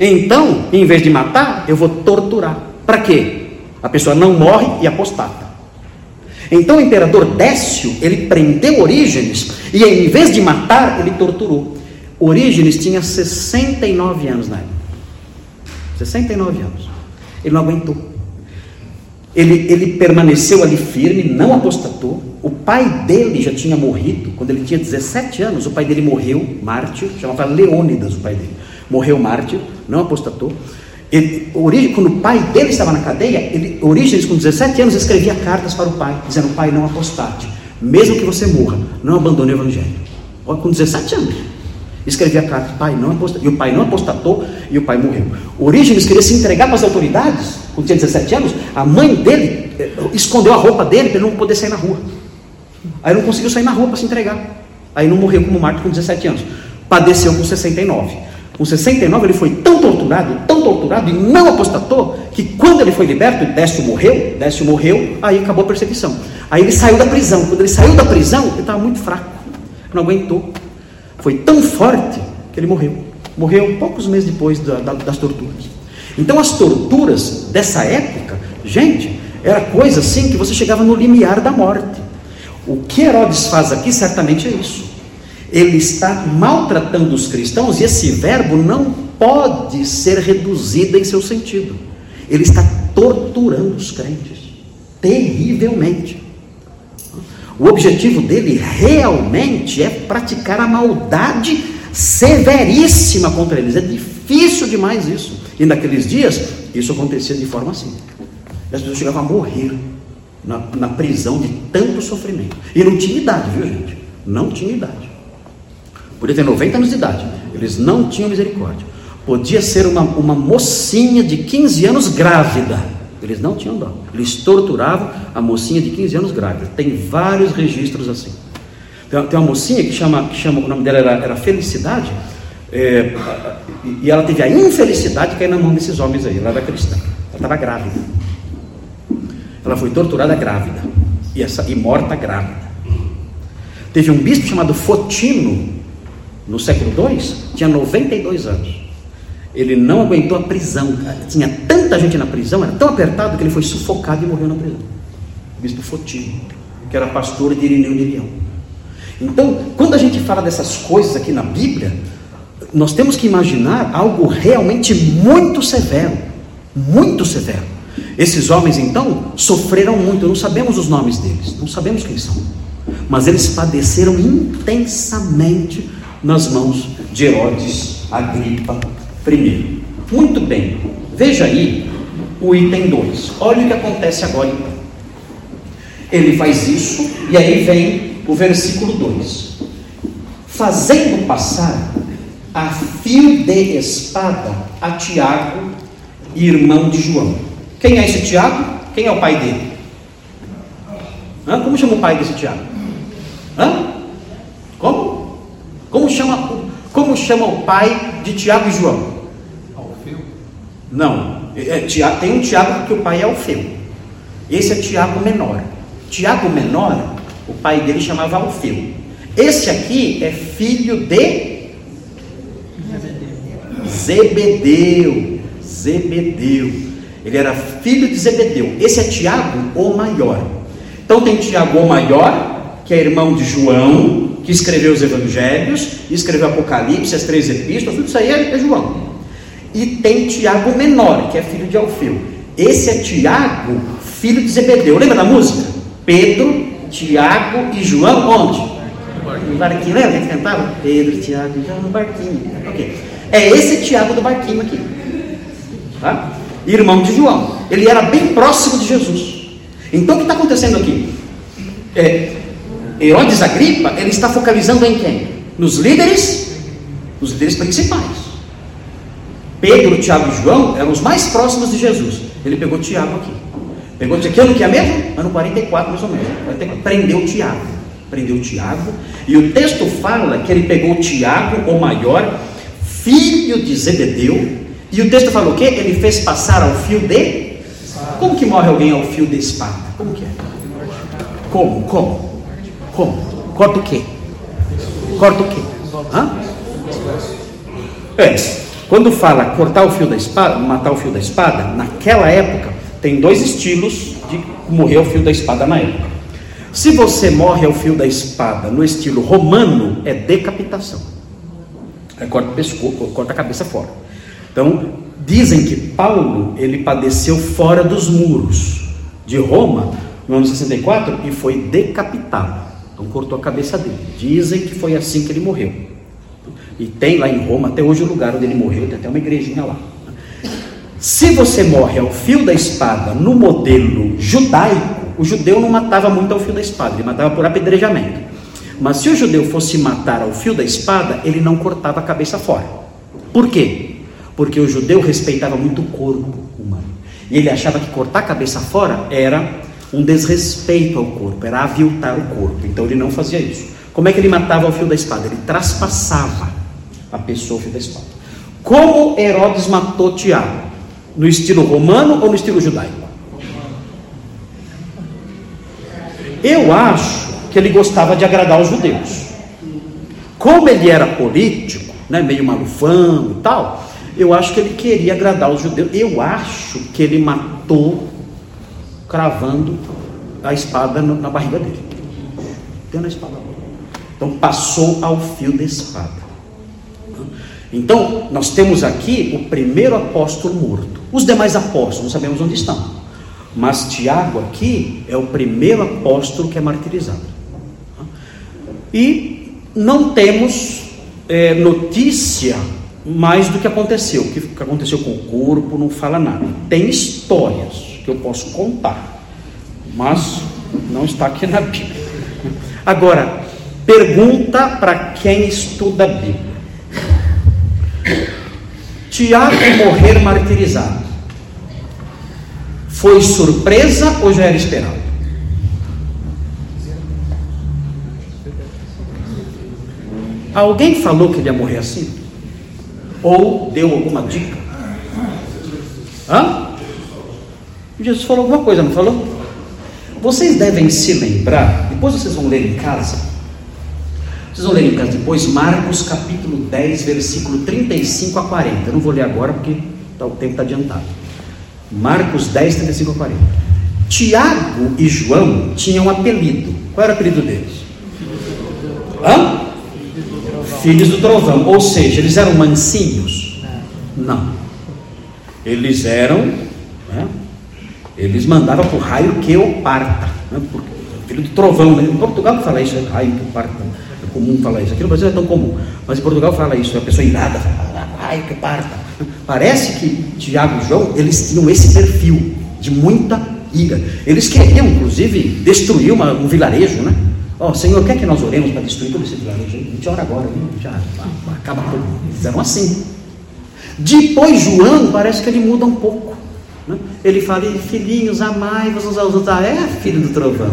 Então, em vez de matar, eu vou torturar. Para quê? A pessoa não morre e apostata. Então o imperador Décio, ele prendeu Orígenes e em vez de matar, ele torturou. Orígenes tinha 69 anos na época. 69 anos. Ele não aguentou. Ele, ele permaneceu ali firme, não apostatou. O pai dele já tinha morrido, quando ele tinha 17 anos, o pai dele morreu, mártir, chamava Leônidas o pai dele. Morreu mártir, não apostatou. Ele, origem, quando o pai dele estava na cadeia, ele, Orígenes, com 17 anos, escrevia cartas para o pai, dizendo: Pai, não apostate, mesmo que você morra, não abandone o evangelho. Olha, com 17 anos. Escrevia cartas, pai, não apostatou. E o pai não apostatou e o pai morreu. Orígenes queria se entregar para as autoridades, quando tinha 17 anos, a mãe dele eh, escondeu a roupa dele para ele não poder sair na rua. Aí não conseguiu sair na rua para se entregar. Aí não morreu como mártir com 17 anos. Padeceu com 69. Com 69 ele foi tão torturado, tão torturado e não apostatou, que quando ele foi liberto, Décio morreu, Décio morreu, aí acabou a perseguição. Aí ele saiu da prisão. Quando ele saiu da prisão, ele estava muito fraco, não aguentou. Foi tão forte que ele morreu. Morreu poucos meses depois da, da, das torturas. Então as torturas dessa época, gente, era coisa assim que você chegava no limiar da morte. O que Herodes faz aqui certamente é isso ele está maltratando os cristãos e esse verbo não pode ser reduzido em seu sentido. Ele está torturando os crentes terrivelmente. O objetivo dele realmente é praticar a maldade severíssima contra eles. É difícil demais isso. E naqueles dias, isso acontecia de forma assim. As pessoas chegavam a morrer na, na prisão de tanto sofrimento. E não tinha idade, viu gente? Não tinha idade. Podia ter 90 anos de idade. Eles não tinham misericórdia. Podia ser uma, uma mocinha de 15 anos grávida. Eles não tinham dó. Eles torturavam a mocinha de 15 anos grávida. Tem vários registros assim. Tem, tem uma mocinha que chama, que chama, o nome dela era, era Felicidade, é, e ela teve a infelicidade de cair na mão desses homens aí. Ela era cristã. Ela estava grávida. Ela foi torturada grávida e, essa, e morta grávida. Teve um bispo chamado Fotino, no século II, tinha 92 anos. Ele não aguentou a prisão. Tinha tanta gente na prisão, era tão apertado que ele foi sufocado e morreu na prisão. O bispo Fotino, que era pastor de Irineu de Leão. Então, quando a gente fala dessas coisas aqui na Bíblia, nós temos que imaginar algo realmente muito severo. Muito severo. Esses homens, então, sofreram muito. Não sabemos os nomes deles, não sabemos quem são. Mas eles padeceram intensamente nas mãos de Herodes Agripa I. Muito bem, veja aí o item 2. Olha o que acontece agora então. Ele faz isso, e aí vem o versículo 2: Fazendo passar a fio de espada a Tiago, irmão de João. Quem é esse Tiago? Quem é o pai dele? Hã? Como chama o pai desse Tiago? Hã? Como? Como chama, como chama o pai de Tiago e João? Não, é, Tiago, tem um Tiago que o pai é Alfeu. Esse é Tiago menor. Tiago menor, o pai dele chamava Alfeu. Esse aqui é filho de Zebedeu. Zebedeu. Ele era filho de Zebedeu. Esse é Tiago, o maior. Então tem Tiago, o maior, que é irmão de João, que escreveu os evangelhos, escreveu Apocalipse, as três epístolas, tudo isso aí é, é João. E tem Tiago menor, que é filho de Alfeu. Esse é Tiago, filho de Zebedeu. Lembra da música? Pedro, Tiago e João, onde? No barquinho, lembra que cantava? Pedro, Tiago e João no barquinho. Ok. É esse Tiago do barquinho aqui. Tá? Irmão de João. Ele era bem próximo de Jesus. Então o que está acontecendo aqui? É, Herodes Agripa, ele está focalizando em quem? Nos líderes, nos líderes principais. Pedro, Tiago e João eram os mais próximos de Jesus. Ele pegou Tiago aqui. Pegou que ano que é mesmo? Ano 44, mais ou menos. Prendeu Tiago. Prendeu Tiago. E o texto fala que ele pegou Tiago, o maior, filho de Zebedeu. E o texto fala o quê? Ele fez passar ao fio de. Como que morre alguém ao fio de espada? Como que é? Como? Como? Como? Corta o quê? Corta o quê? Hã? É, quando fala cortar o fio da espada, matar o fio da espada, naquela época tem dois estilos de morrer ao fio da espada na época. Se você morre ao fio da espada no estilo romano, é decapitação. Aí corta o pescoço, corta a cabeça fora. Então, dizem que Paulo ele padeceu fora dos muros de Roma no ano 64 e foi decapitado. Então cortou a cabeça dele. Dizem que foi assim que ele morreu. E tem lá em Roma, até hoje, o lugar onde ele morreu, tem até uma igrejinha lá. Se você morre ao fio da espada no modelo judaico, o judeu não matava muito ao fio da espada, ele matava por apedrejamento. Mas se o judeu fosse matar ao fio da espada, ele não cortava a cabeça fora. Por quê? Porque o judeu respeitava muito o corpo humano. E ele achava que cortar a cabeça fora era um desrespeito ao corpo, era aviltar o corpo. Então ele não fazia isso. Como é que ele matava ao fio da espada? Ele traspassava a pessoa da espada. Como Herodes matou Tiago? No estilo romano ou no estilo judaico? Eu acho que ele gostava de agradar os judeus. Como ele era político, né, meio malufão e tal, eu acho que ele queria agradar os judeus. Eu acho que ele matou cravando a espada na barriga dele. Tendo a espada. Então passou ao fio da espada. Então, nós temos aqui o primeiro apóstolo morto. Os demais apóstolos, não sabemos onde estão. Mas Tiago aqui é o primeiro apóstolo que é martirizado. E não temos é, notícia mais do que aconteceu. O que aconteceu com o corpo não fala nada. Tem histórias que eu posso contar, mas não está aqui na Bíblia. Agora, pergunta para quem estuda a Bíblia. Tiago morrer martirizado. Foi surpresa ou já era esperado? Alguém falou que ele ia morrer assim? Ou deu alguma dica? Hã? Jesus falou alguma coisa, não falou? Vocês devem se lembrar, depois vocês vão ler em casa. Vocês vão ler em casa depois, Marcos capítulo 10, versículo 35 a 40. Eu não vou ler agora porque tá, o tempo está adiantado. Marcos 10, 35 a 40. Tiago e João tinham um apelido. Qual era o apelido deles? Hã? Filhos do trovão. Ou seja, eles eram mansinhos? Não. Eles eram. Né? Eles mandavam para o raio que o parta. Né? Filho do trovão. Né? Em Portugal fala isso, é raio que o parta. É comum falar isso. Aqui no Brasil é tão comum. Mas em Portugal fala isso. É a pessoa irada fala, raio que parta. Parece que Tiago e João, eles tinham esse perfil de muita ira. Eles queriam, inclusive, destruir uma, um vilarejo, né? Ó, oh, Senhor, quer que nós oremos para destruir todo esse vilarejo? A gente ora agora, já acaba tudo. Eles eram assim. Depois, João, parece que ele muda um pouco. Né? Ele fala, filhinhos, amai-vos uns aos outros. Ah, é filho do trovão.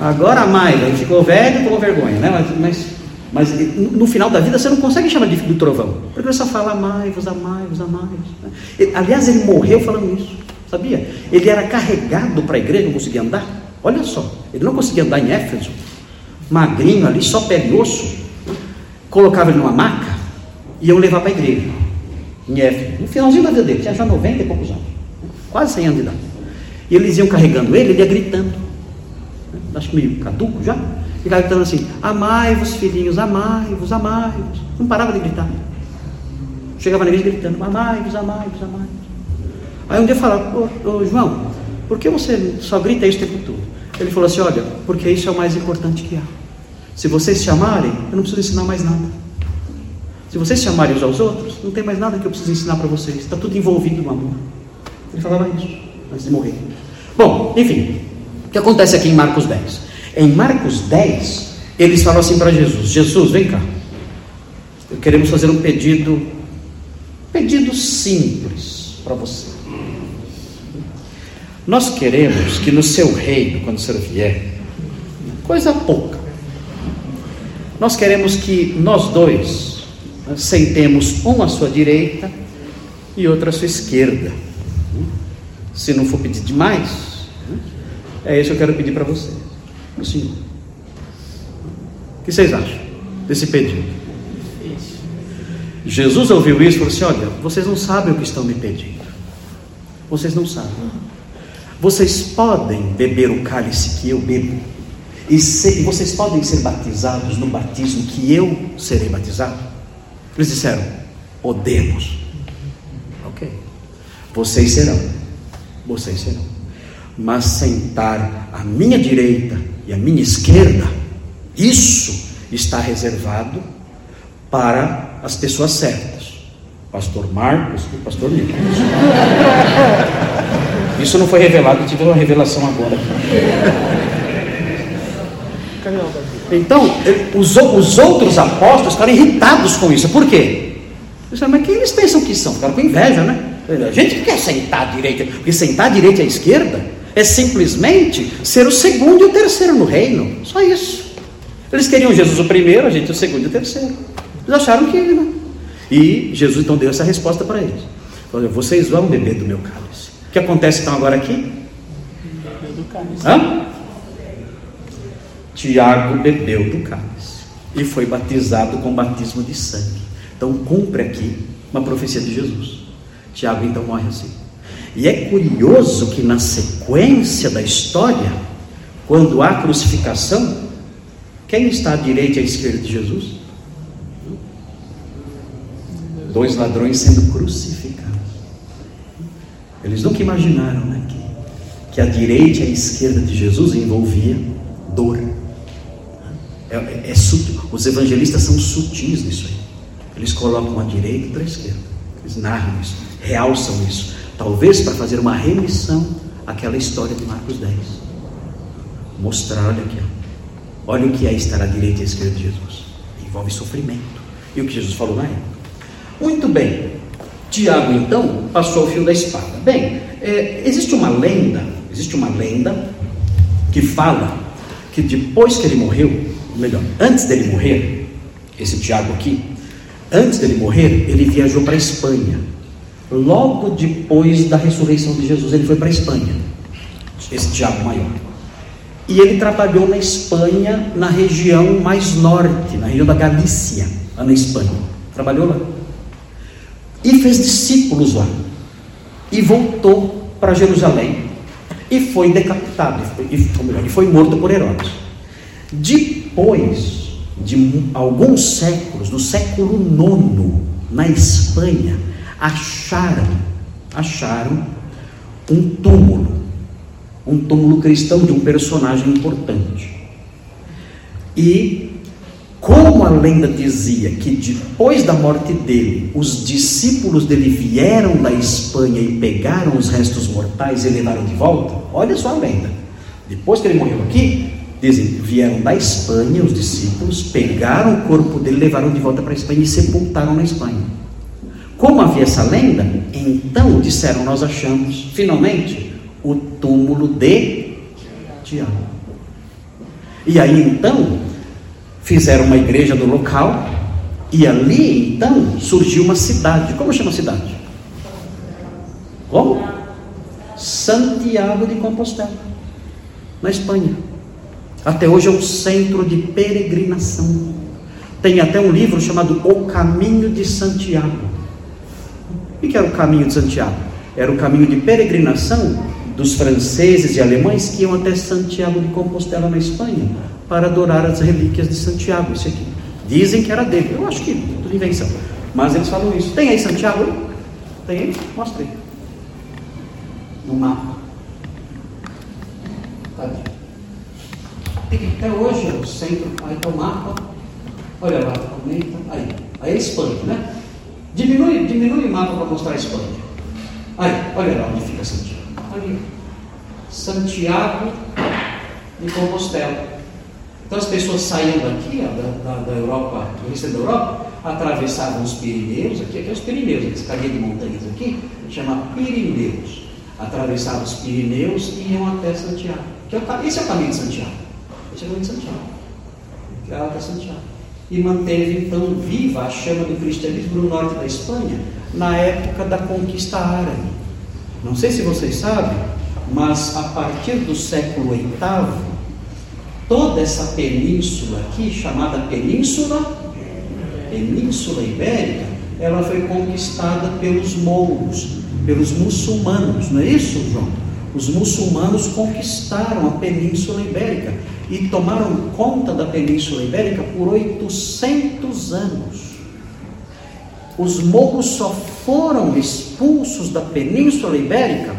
Agora amai, ele ficou velho, tomou vergonha, né? Mas, mas mas no final da vida você não consegue chamar de trovão. Ele só fala amai-vos, amai-vos, amai-vos. Aliás, ele morreu falando isso. Sabia? Ele era carregado para a igreja, não conseguia andar. Olha só, ele não conseguia andar em Éfeso. Magrinho ali, só pele e osso. Colocava ele numa maca e iam levar para a igreja. Em Éfeso. No finalzinho da vida dele, tinha já 90 e poucos anos. Quase 100 anos de idade. E eles iam carregando ele, ele ia gritando. Acho meio caduco já. Ficava gritando assim: Amai-vos, filhinhos, amai-vos, amai-vos. Não parava de gritar. Chegava na igreja gritando: Amai-vos, amai-vos, amai-vos. Aí um dia falava: ô, ô, João, por que você só grita isso o tempo todo? Ele falou assim: Olha, porque isso é o mais importante que há. Se vocês se amarem, eu não preciso ensinar mais nada. Se vocês se amarem uns aos outros, não tem mais nada que eu preciso ensinar para vocês. Está tudo envolvido no amor. Ele falava isso antes de morrer. Bom, enfim, o que acontece aqui em Marcos 10? Em Marcos 10, eles falam assim para Jesus: Jesus, vem cá. Queremos fazer um pedido, pedido simples para você. Nós queremos que no seu reino, quando o Senhor vier, coisa pouca, nós queremos que nós dois sentemos um à sua direita e outro à sua esquerda. Se não for pedir demais, é isso que eu quero pedir para você o Senhor. O que vocês acham desse pedido? Jesus ouviu isso e falou assim: Olha, vocês não sabem o que estão me pedindo. Vocês não sabem. Vocês podem beber o cálice que eu bebo. E, ser, vocês podem ser batizados no batismo que eu serei batizado. Eles disseram: Podemos. Ok. Vocês serão. Vocês serão. Mas sentar à minha direita e a minha esquerda, isso está reservado para as pessoas certas. pastor Marcos e pastor Nicolas. Isso não foi revelado, tive uma revelação agora. Então, os, os outros apóstolos ficaram irritados com isso. Por quê? Mas quem eles pensam que são? Ficaram com inveja, né? A gente que quer sentar à direita, porque sentar à direita e à esquerda é simplesmente ser o segundo e o terceiro no reino. Só isso. Eles queriam Jesus o primeiro, a gente o segundo e o terceiro. Eles acharam que ele, né? E Jesus então deu essa resposta para eles. Falou, vocês vão beber do meu cálice. O que acontece então agora aqui? Bebeu do cálice. Hã? Tiago bebeu do cálice e foi batizado com batismo de sangue. Então cumpre aqui uma profecia de Jesus. Tiago então morre assim. E é curioso que na sequência da história, quando há crucificação, quem está à direita e à esquerda de Jesus? Dois ladrões sendo crucificados. Eles nunca imaginaram né, que, que a direita e a esquerda de Jesus envolvia dor. É, é, é sutil. Os evangelistas são sutis nisso aí. Eles colocam a direita e a esquerda. Eles narram isso, realçam isso. Talvez para fazer uma remissão àquela história de Marcos 10. Mostrar, olha aqui, olha o que é estar à direita e à esquerda de Jesus. Envolve sofrimento. E o que Jesus falou na época. Muito bem. Tiago, então, passou o fio da espada. Bem, é, existe uma lenda, existe uma lenda que fala que depois que ele morreu, melhor, antes dele morrer, esse Tiago aqui, antes dele morrer, ele viajou para a Espanha. Logo depois da ressurreição de Jesus, ele foi para a Espanha. Esse Tiago maior. E ele trabalhou na Espanha, na região mais norte, na região da Galícia, lá na Espanha. Trabalhou lá. E fez discípulos lá. E voltou para Jerusalém. E foi decapitado. E foi, melhor, e foi morto por Herodes. Depois de alguns séculos, no século IX, na Espanha, acharam, acharam um túmulo, um túmulo cristão de um personagem importante. E como a lenda dizia que depois da morte dele, os discípulos dele vieram da Espanha e pegaram os restos mortais e levaram de volta, olha só a lenda. Depois que ele morreu aqui, dizem, vieram da Espanha os discípulos, pegaram o corpo dele, levaram de volta para a Espanha e sepultaram na Espanha. Como havia essa lenda, então disseram: Nós achamos, finalmente, o túmulo de Tiago. E aí então fizeram uma igreja no local, e ali então surgiu uma cidade. Como chama a cidade? Como? Santiago de Compostela, na Espanha. Até hoje é um centro de peregrinação. Tem até um livro chamado O Caminho de Santiago. O que era o Caminho de Santiago? Era o caminho de peregrinação dos franceses e alemães que iam até Santiago de Compostela, na Espanha, para adorar as relíquias de Santiago. Isso aqui. Dizem que era dele. Eu acho que tudo invenção. Mas eles falam isso. Tem aí Santiago? Tem aí? Mostra aí. No mapa. Tá Até hoje é o centro. Aí está o mapa. Olha lá, comenta. Aí. Aí é Espanha, né? Diminui, diminui o mapa para mostrar a Espanha. Aí, olha lá onde fica Santiago. Ali. Santiago de Compostela. Então as pessoas saíam daqui, da, da, da, Europa, do resto da Europa, atravessavam os Pirineus, aqui, aqui é os Pirineus, essa cadeia de montanhas aqui, chama Pirineus. Atravessavam os Pirineus e iam até Santiago. É o, esse é o caminho de Santiago. Esse é o caminho de Santiago. Que é até Santiago. E manteve então viva a chama do cristianismo no norte da Espanha, na época da conquista árabe. Não sei se vocês sabem, mas a partir do século VIII, toda essa península aqui, chamada Península, Península Ibérica, ela foi conquistada pelos mouros, pelos muçulmanos, não é isso, João? Os muçulmanos conquistaram a Península Ibérica e tomaram conta da Península Ibérica por 800 anos. Os mouros só foram expulsos da Península Ibérica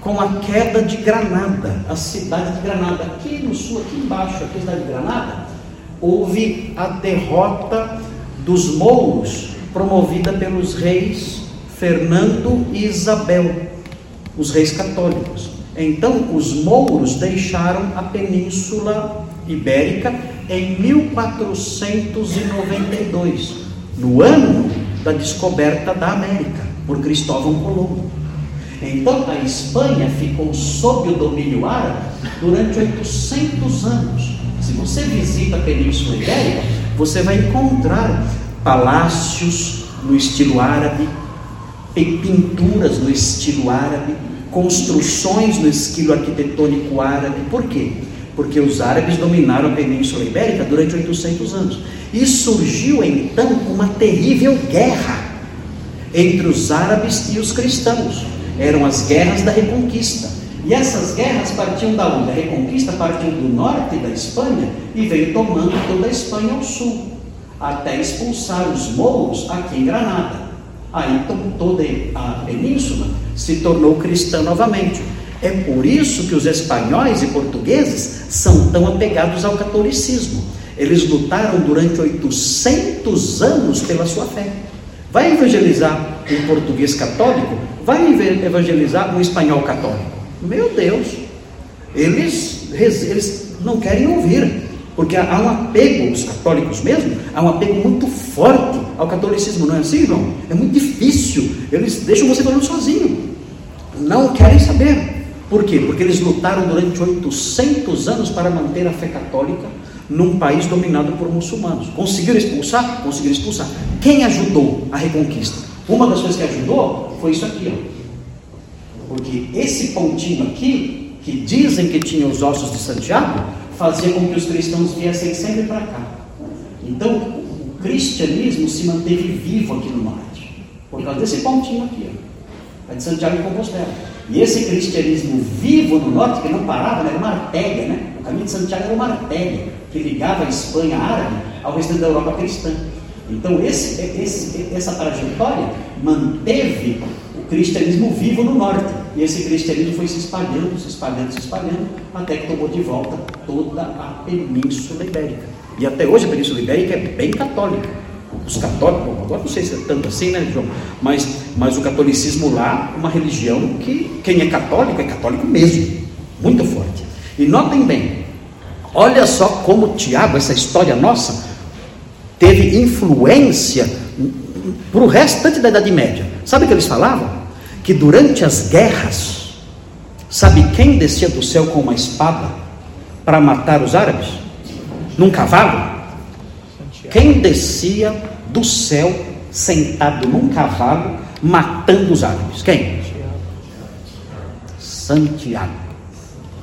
com a queda de Granada, a cidade de Granada. Aqui no sul, aqui embaixo, aqui na cidade de Granada, houve a derrota dos mouros promovida pelos reis Fernando e Isabel, os reis católicos. Então, os mouros deixaram a Península Ibérica em 1492, no ano da descoberta da América por Cristóvão Colombo. Então, a Espanha ficou sob o domínio árabe durante 800 anos. Se você visita a Península Ibérica, você vai encontrar palácios no estilo árabe, pinturas no estilo árabe, construções no estilo arquitetônico árabe. Por quê? Porque os árabes dominaram a Península Ibérica durante 800 anos. E surgiu então uma terrível guerra entre os árabes e os cristãos. Eram as guerras da Reconquista. E essas guerras partiam da onde? A Reconquista partiu do norte da Espanha e veio tomando toda a Espanha ao sul, até expulsar os mouros aqui em Granada. Aí toda a península se tornou cristã novamente. É por isso que os espanhóis e portugueses são tão apegados ao catolicismo. Eles lutaram durante 800 anos pela sua fé. Vai evangelizar um português católico? Vai evangelizar um espanhol católico? Meu Deus! Eles, eles não querem ouvir, porque há um apego, os católicos mesmo, há um apego muito forte ao catolicismo, não é assim, João? É muito difícil, eles deixam você falando sozinho, não querem saber. Por quê? Porque eles lutaram durante 800 anos para manter a fé católica num país dominado por muçulmanos. Conseguiram expulsar? Conseguiram expulsar. Quem ajudou a reconquista? Uma das coisas que ajudou foi isso aqui, ó. Porque esse pontinho aqui, que dizem que tinha os ossos de Santiago, fazia com que os cristãos viessem sempre para cá. Então, cristianismo se manteve vivo aqui no norte, por causa desse pontinho aqui, ó. É de Santiago de Compostela. E esse cristianismo vivo no norte, que não parava, né, era uma artéria, né? O caminho de Santiago era uma artéria que ligava a Espanha árabe ao restante da Europa cristã. Então, esse, esse, essa trajetória manteve o cristianismo vivo no norte. E esse cristianismo foi se espalhando, se espalhando, se espalhando, até que tomou de volta toda a Península Ibérica. E até hoje a Península Ibérica é bem católica. Os católicos, agora não sei se é tanto assim, né, João? Mas, mas o catolicismo lá uma religião que quem é católico é católico mesmo, muito forte. E notem bem, olha só como Tiago, essa história nossa, teve influência para o restante da Idade Média. Sabe o que eles falavam? Que durante as guerras, sabe quem descia do céu com uma espada para matar os árabes? Num cavalo? Quem descia do céu sentado num cavalo matando os árabes? Quem? Santiago,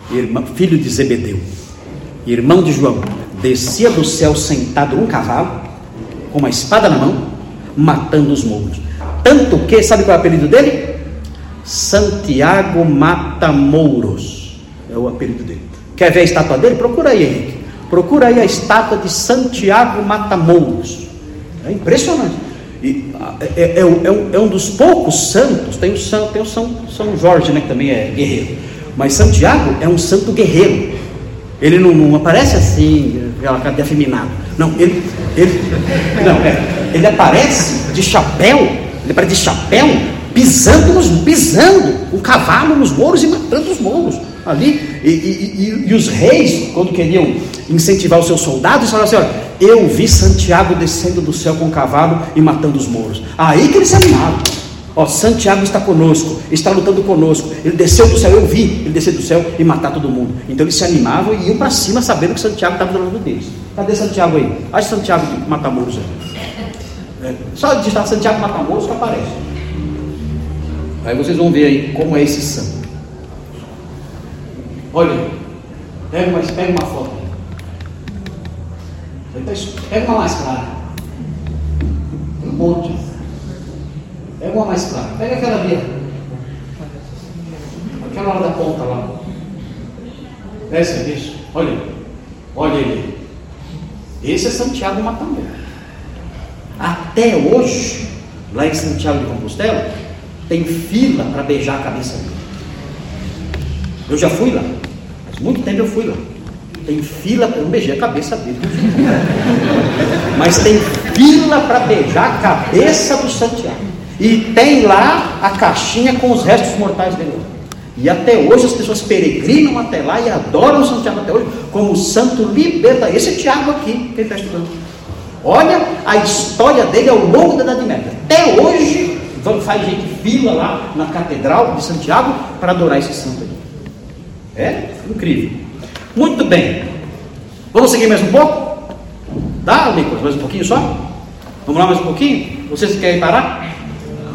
irmão, filho de Zebedeu, irmão de João, descia do céu sentado num cavalo, com uma espada na mão, matando os mouros. Tanto que, sabe qual é o apelido dele? Santiago Matamouros. É o apelido dele. Quer ver a estátua dele? Procura aí, Henrique. Procura aí a estátua de Santiago Matamouros. É impressionante. E, é, é, é, um, é, um, dos poucos santos, tem o, São, tem o São, São Jorge, né, que também é guerreiro. Mas Santiago é um santo guerreiro. Ele não, não aparece assim, aquela cara de afeminado. Não, ele, ele, não, é, ele aparece de chapéu, ele aparece de chapéu, pisando, nos, pisando o cavalo nos mouros e matando os mouros ali. E, e, e, e, os reis, quando queriam incentivar os seus soldados, falaram assim: olha, eu vi Santiago descendo do céu com o cavalo e matando os mouros. Aí que eles se animaram. Ó, Santiago está conosco, está lutando conosco. Ele desceu do céu, eu vi ele descer do céu e matar todo mundo. Então eles se animavam e iam para cima sabendo que Santiago estava do lado deles. Cadê Santiago aí? Acha Santiago de Matamoros aí. É. Só digitar Santiago Matamoros que aparece. Aí vocês vão ver aí como é esse santo. Olha, pega uma, pega uma foto. Pega uma mais clara. Tem um monte. Pega uma mais clara. Pega aquela ali. Aquela lá da ponta lá. Essa, bicho. Olha. Olha ele. Esse é Santiago Matambu. Até hoje, lá em Santiago de Compostela, tem fila para beijar a cabeça dele. Eu já fui lá. Muito tempo eu fui lá. Tem fila, eu não beijei a cabeça dele. Mas tem fila para beijar a cabeça do Santiago. E tem lá a caixinha com os restos mortais dele. E até hoje as pessoas peregrinam até lá e adoram Santiago até hoje como o santo liberta. Esse Tiago aqui, que ele está estudando. Olha a história dele ao longo da Idade Média. Até hoje faz gente fila lá na Catedral de Santiago para adorar esse santo aí. É incrível. Muito bem. Vamos seguir mais um pouco? Dá, Nicolas? Mais um pouquinho só? Vamos lá mais um pouquinho? Vocês querem parar?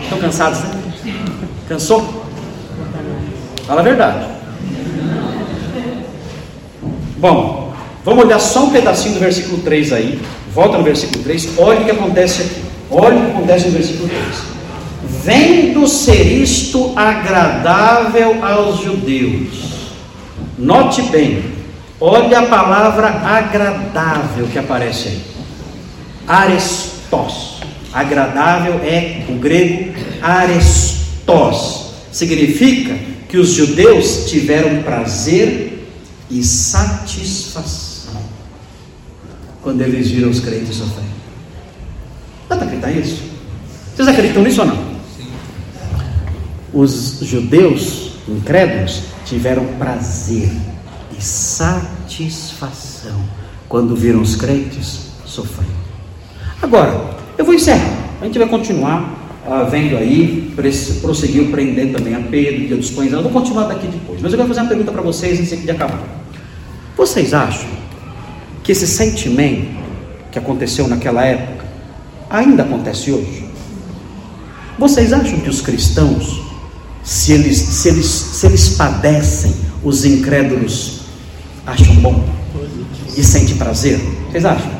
Estão cansados, né? Cansou? Fala a verdade. Bom, vamos olhar só um pedacinho do versículo 3 aí. Volta no versículo 3. Olha o que acontece aqui. Olha o que acontece no versículo 3. Vendo ser isto agradável aos judeus. Note bem, olha a palavra agradável que aparece aí. Arestos. Agradável é o grego arestos. Significa que os judeus tiveram prazer e satisfação quando eles viram os crentes sofrendo. Dá para acreditar nisso? Vocês acreditam nisso ou não? Sim. Os judeus incrédulos tiveram prazer e satisfação quando viram os crentes sofrendo. Agora, eu vou encerrar. A gente vai continuar ah, vendo aí, prosseguiu prendendo também a Pedro, dia dos pães. Eu vou continuar daqui depois, mas eu quero fazer uma pergunta para vocês antes de acabar. Vocês acham que esse sentimento que aconteceu naquela época ainda acontece hoje? Vocês acham que os cristãos, se eles, se eles, se eles padecem, os incrédulos acham bom e sentem prazer? Vocês acham?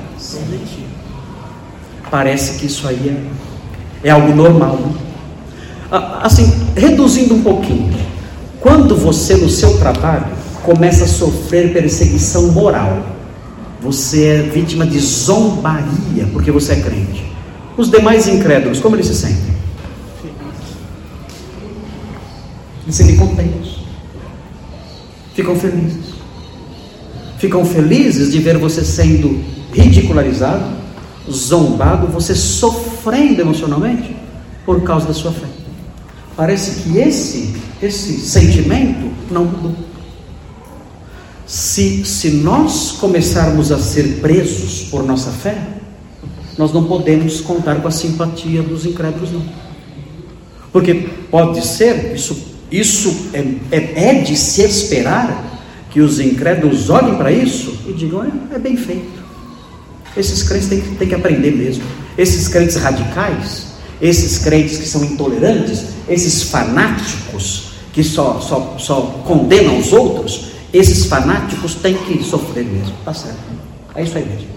Parece que isso aí é é algo normal. Né? Assim, reduzindo um pouquinho, quando você no seu trabalho começa a sofrer perseguição moral, você é vítima de zombaria porque você é crente. Os demais incrédulos, como eles se sentem? Eles contentes, ficam felizes. Ficam felizes de ver você sendo ridicularizado, zombado, você sofrendo emocionalmente por causa da sua fé. Parece que esse, esse sentimento não mudou. Se, se nós começarmos a ser presos por nossa fé, nós não podemos contar com a simpatia dos incrédulos, não. Porque pode ser, isso, isso é, é, é de se esperar que os incrédulos olhem para isso e digam: é, é bem feito. Esses crentes têm, têm que aprender mesmo. Esses crentes radicais, esses crentes que são intolerantes, esses fanáticos que só, só, só condenam os outros, esses fanáticos têm que sofrer mesmo. Está certo. É isso aí mesmo.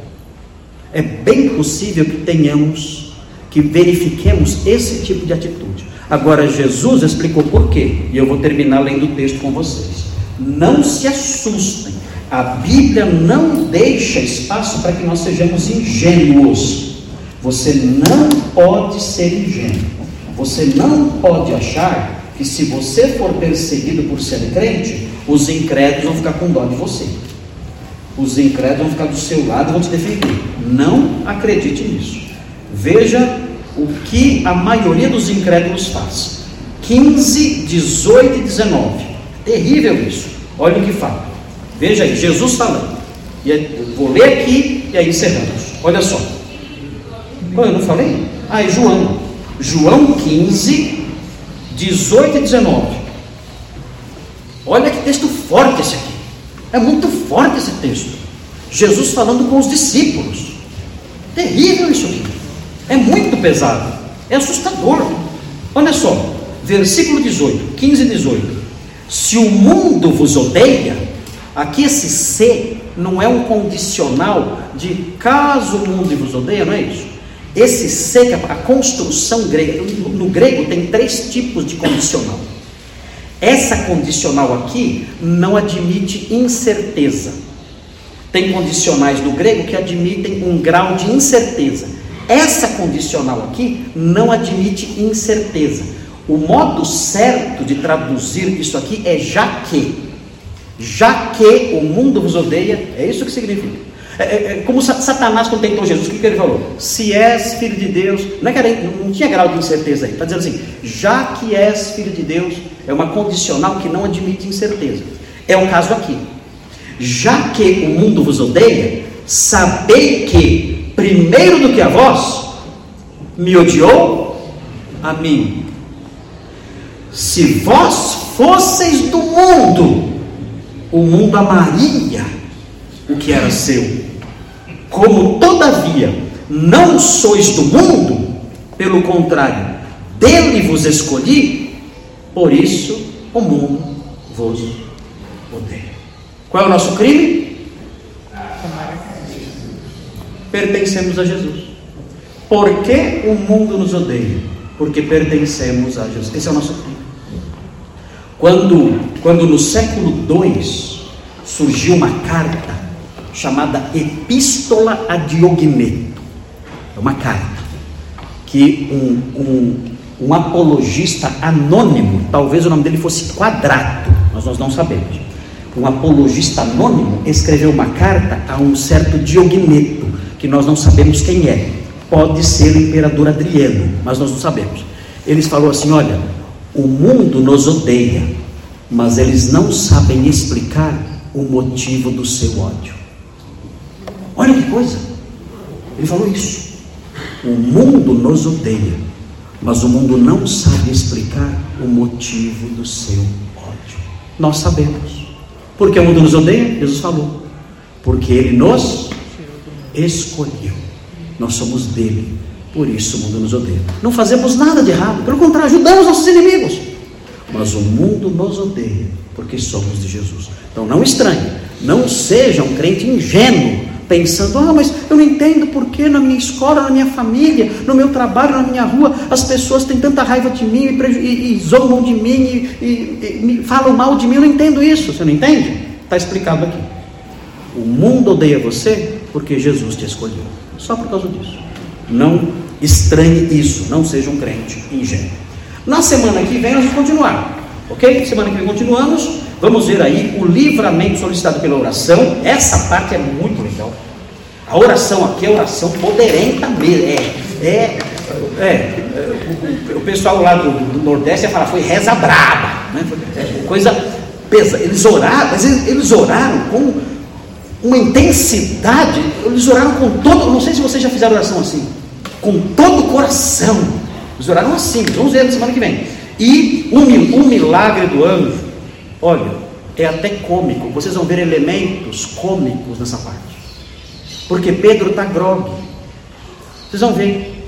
É bem possível que tenhamos, que verifiquemos esse tipo de atitude. Agora, Jesus explicou por quê, e eu vou terminar lendo o texto com vocês. Não se assustem a Bíblia não deixa espaço para que nós sejamos ingênuos. Você não pode ser ingênuo. Você não pode achar que se você for perseguido por ser crente, os incrédulos vão ficar com dó de você. Os incrédulos vão ficar do seu lado e vão te defender. Não acredite nisso. Veja o que a maioria dos incrédulos faz. 15, 18 e 19. Terrível isso. Olha o que fala. Veja aí, Jesus falando. E vou ler aqui e aí encerramos. Olha só. eu não falei? Ah, é João. João 15, 18 e 19. Olha que texto forte esse aqui. É muito forte esse texto. Jesus falando com os discípulos. Terrível isso aqui. É muito pesado. É assustador. Olha só. Versículo 18, 15 e 18. Se o mundo vos odeia, Aqui esse se não é um condicional de caso o mundo vos odeia, não é isso? Esse se, a construção grega, no grego tem três tipos de condicional. Essa condicional aqui não admite incerteza. Tem condicionais no grego que admitem um grau de incerteza. Essa condicional aqui não admite incerteza. O modo certo de traduzir isso aqui é já que. Já que o mundo vos odeia, é isso que significa. É, é, é como Satanás quando Jesus, o que, que, ele falou? Se és filho de Deus, não, é que era, não tinha grau de incerteza aí, está dizendo assim: já que és filho de Deus, é uma condicional que não admite incerteza. É o caso aqui. Já que o mundo vos odeia, sabei que, primeiro do que a vós, me odiou a mim. Se vós fosseis do mundo, o mundo amaria o que era seu. Como, todavia, não sois do mundo, pelo contrário, dele vos escolhi, por isso o mundo vos odeia. Qual é o nosso crime? Pertencemos a Jesus. Por que o mundo nos odeia? Porque pertencemos a Jesus. Esse é o nosso crime. Quando, quando no século II surgiu uma carta chamada Epístola a Diogneto, é uma carta que um, um, um apologista anônimo, talvez o nome dele fosse Quadrato, mas nós não sabemos. Um apologista anônimo escreveu uma carta a um certo Diogneto, que nós não sabemos quem é. Pode ser o imperador Adriano, mas nós não sabemos. Eles falou assim: olha, o mundo nos odeia, mas eles não sabem explicar o motivo do seu ódio. Olha que coisa! Ele falou isso. O mundo nos odeia, mas o mundo não sabe explicar o motivo do seu ódio. Nós sabemos. Por que o mundo nos odeia? Jesus falou. Porque ele nos escolheu. Nós somos dele. Por isso o mundo nos odeia. Não fazemos nada de errado, pelo contrário, ajudamos nossos inimigos. Mas o mundo nos odeia porque somos de Jesus. Então não estranhe, não seja um crente ingênuo, pensando, ah, mas eu não entendo porque na minha escola, na minha família, no meu trabalho, na minha rua, as pessoas têm tanta raiva de mim e, e, e zombam de mim e, e falam mal de mim. Eu não entendo isso. Você não entende? Está explicado aqui. O mundo odeia você porque Jesus te escolheu. Só por causa disso. Não estranhe isso, não seja um crente ingênuo. Na semana que vem nós vamos continuar, ok? Semana que vem continuamos, vamos ver aí o livramento solicitado pela oração. Essa parte é muito legal. A oração aqui é oração poderenta mesmo. É, é, é, o, o, pessoal lá do, do, Nordeste ia falar, foi reza braba, né? É, coisa pesa. Eles oraram, mas eles, eles oraram com uma intensidade, eles oraram com todo, não sei se vocês já fizeram oração assim com todo o coração. Eles oraram assim, vamos ver na semana que vem. E um, um milagre do anjo, olha, é até cômico. Vocês vão ver elementos cômicos nessa parte. Porque Pedro está grogue. Vocês vão ver.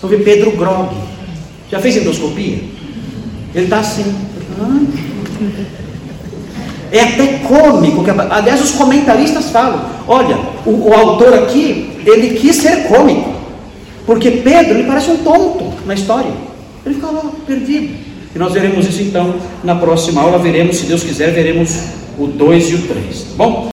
Vão ver Pedro grogue. Já fez endoscopia? Ele está assim. É até cômico. Aliás, os comentaristas falam: olha, o, o autor aqui, ele quis ser cômico. Porque Pedro, ele parece um tonto na história. Ele fica lá perdido. E nós veremos isso então na próxima aula. Veremos, se Deus quiser, veremos o 2 e o 3. Tá bom?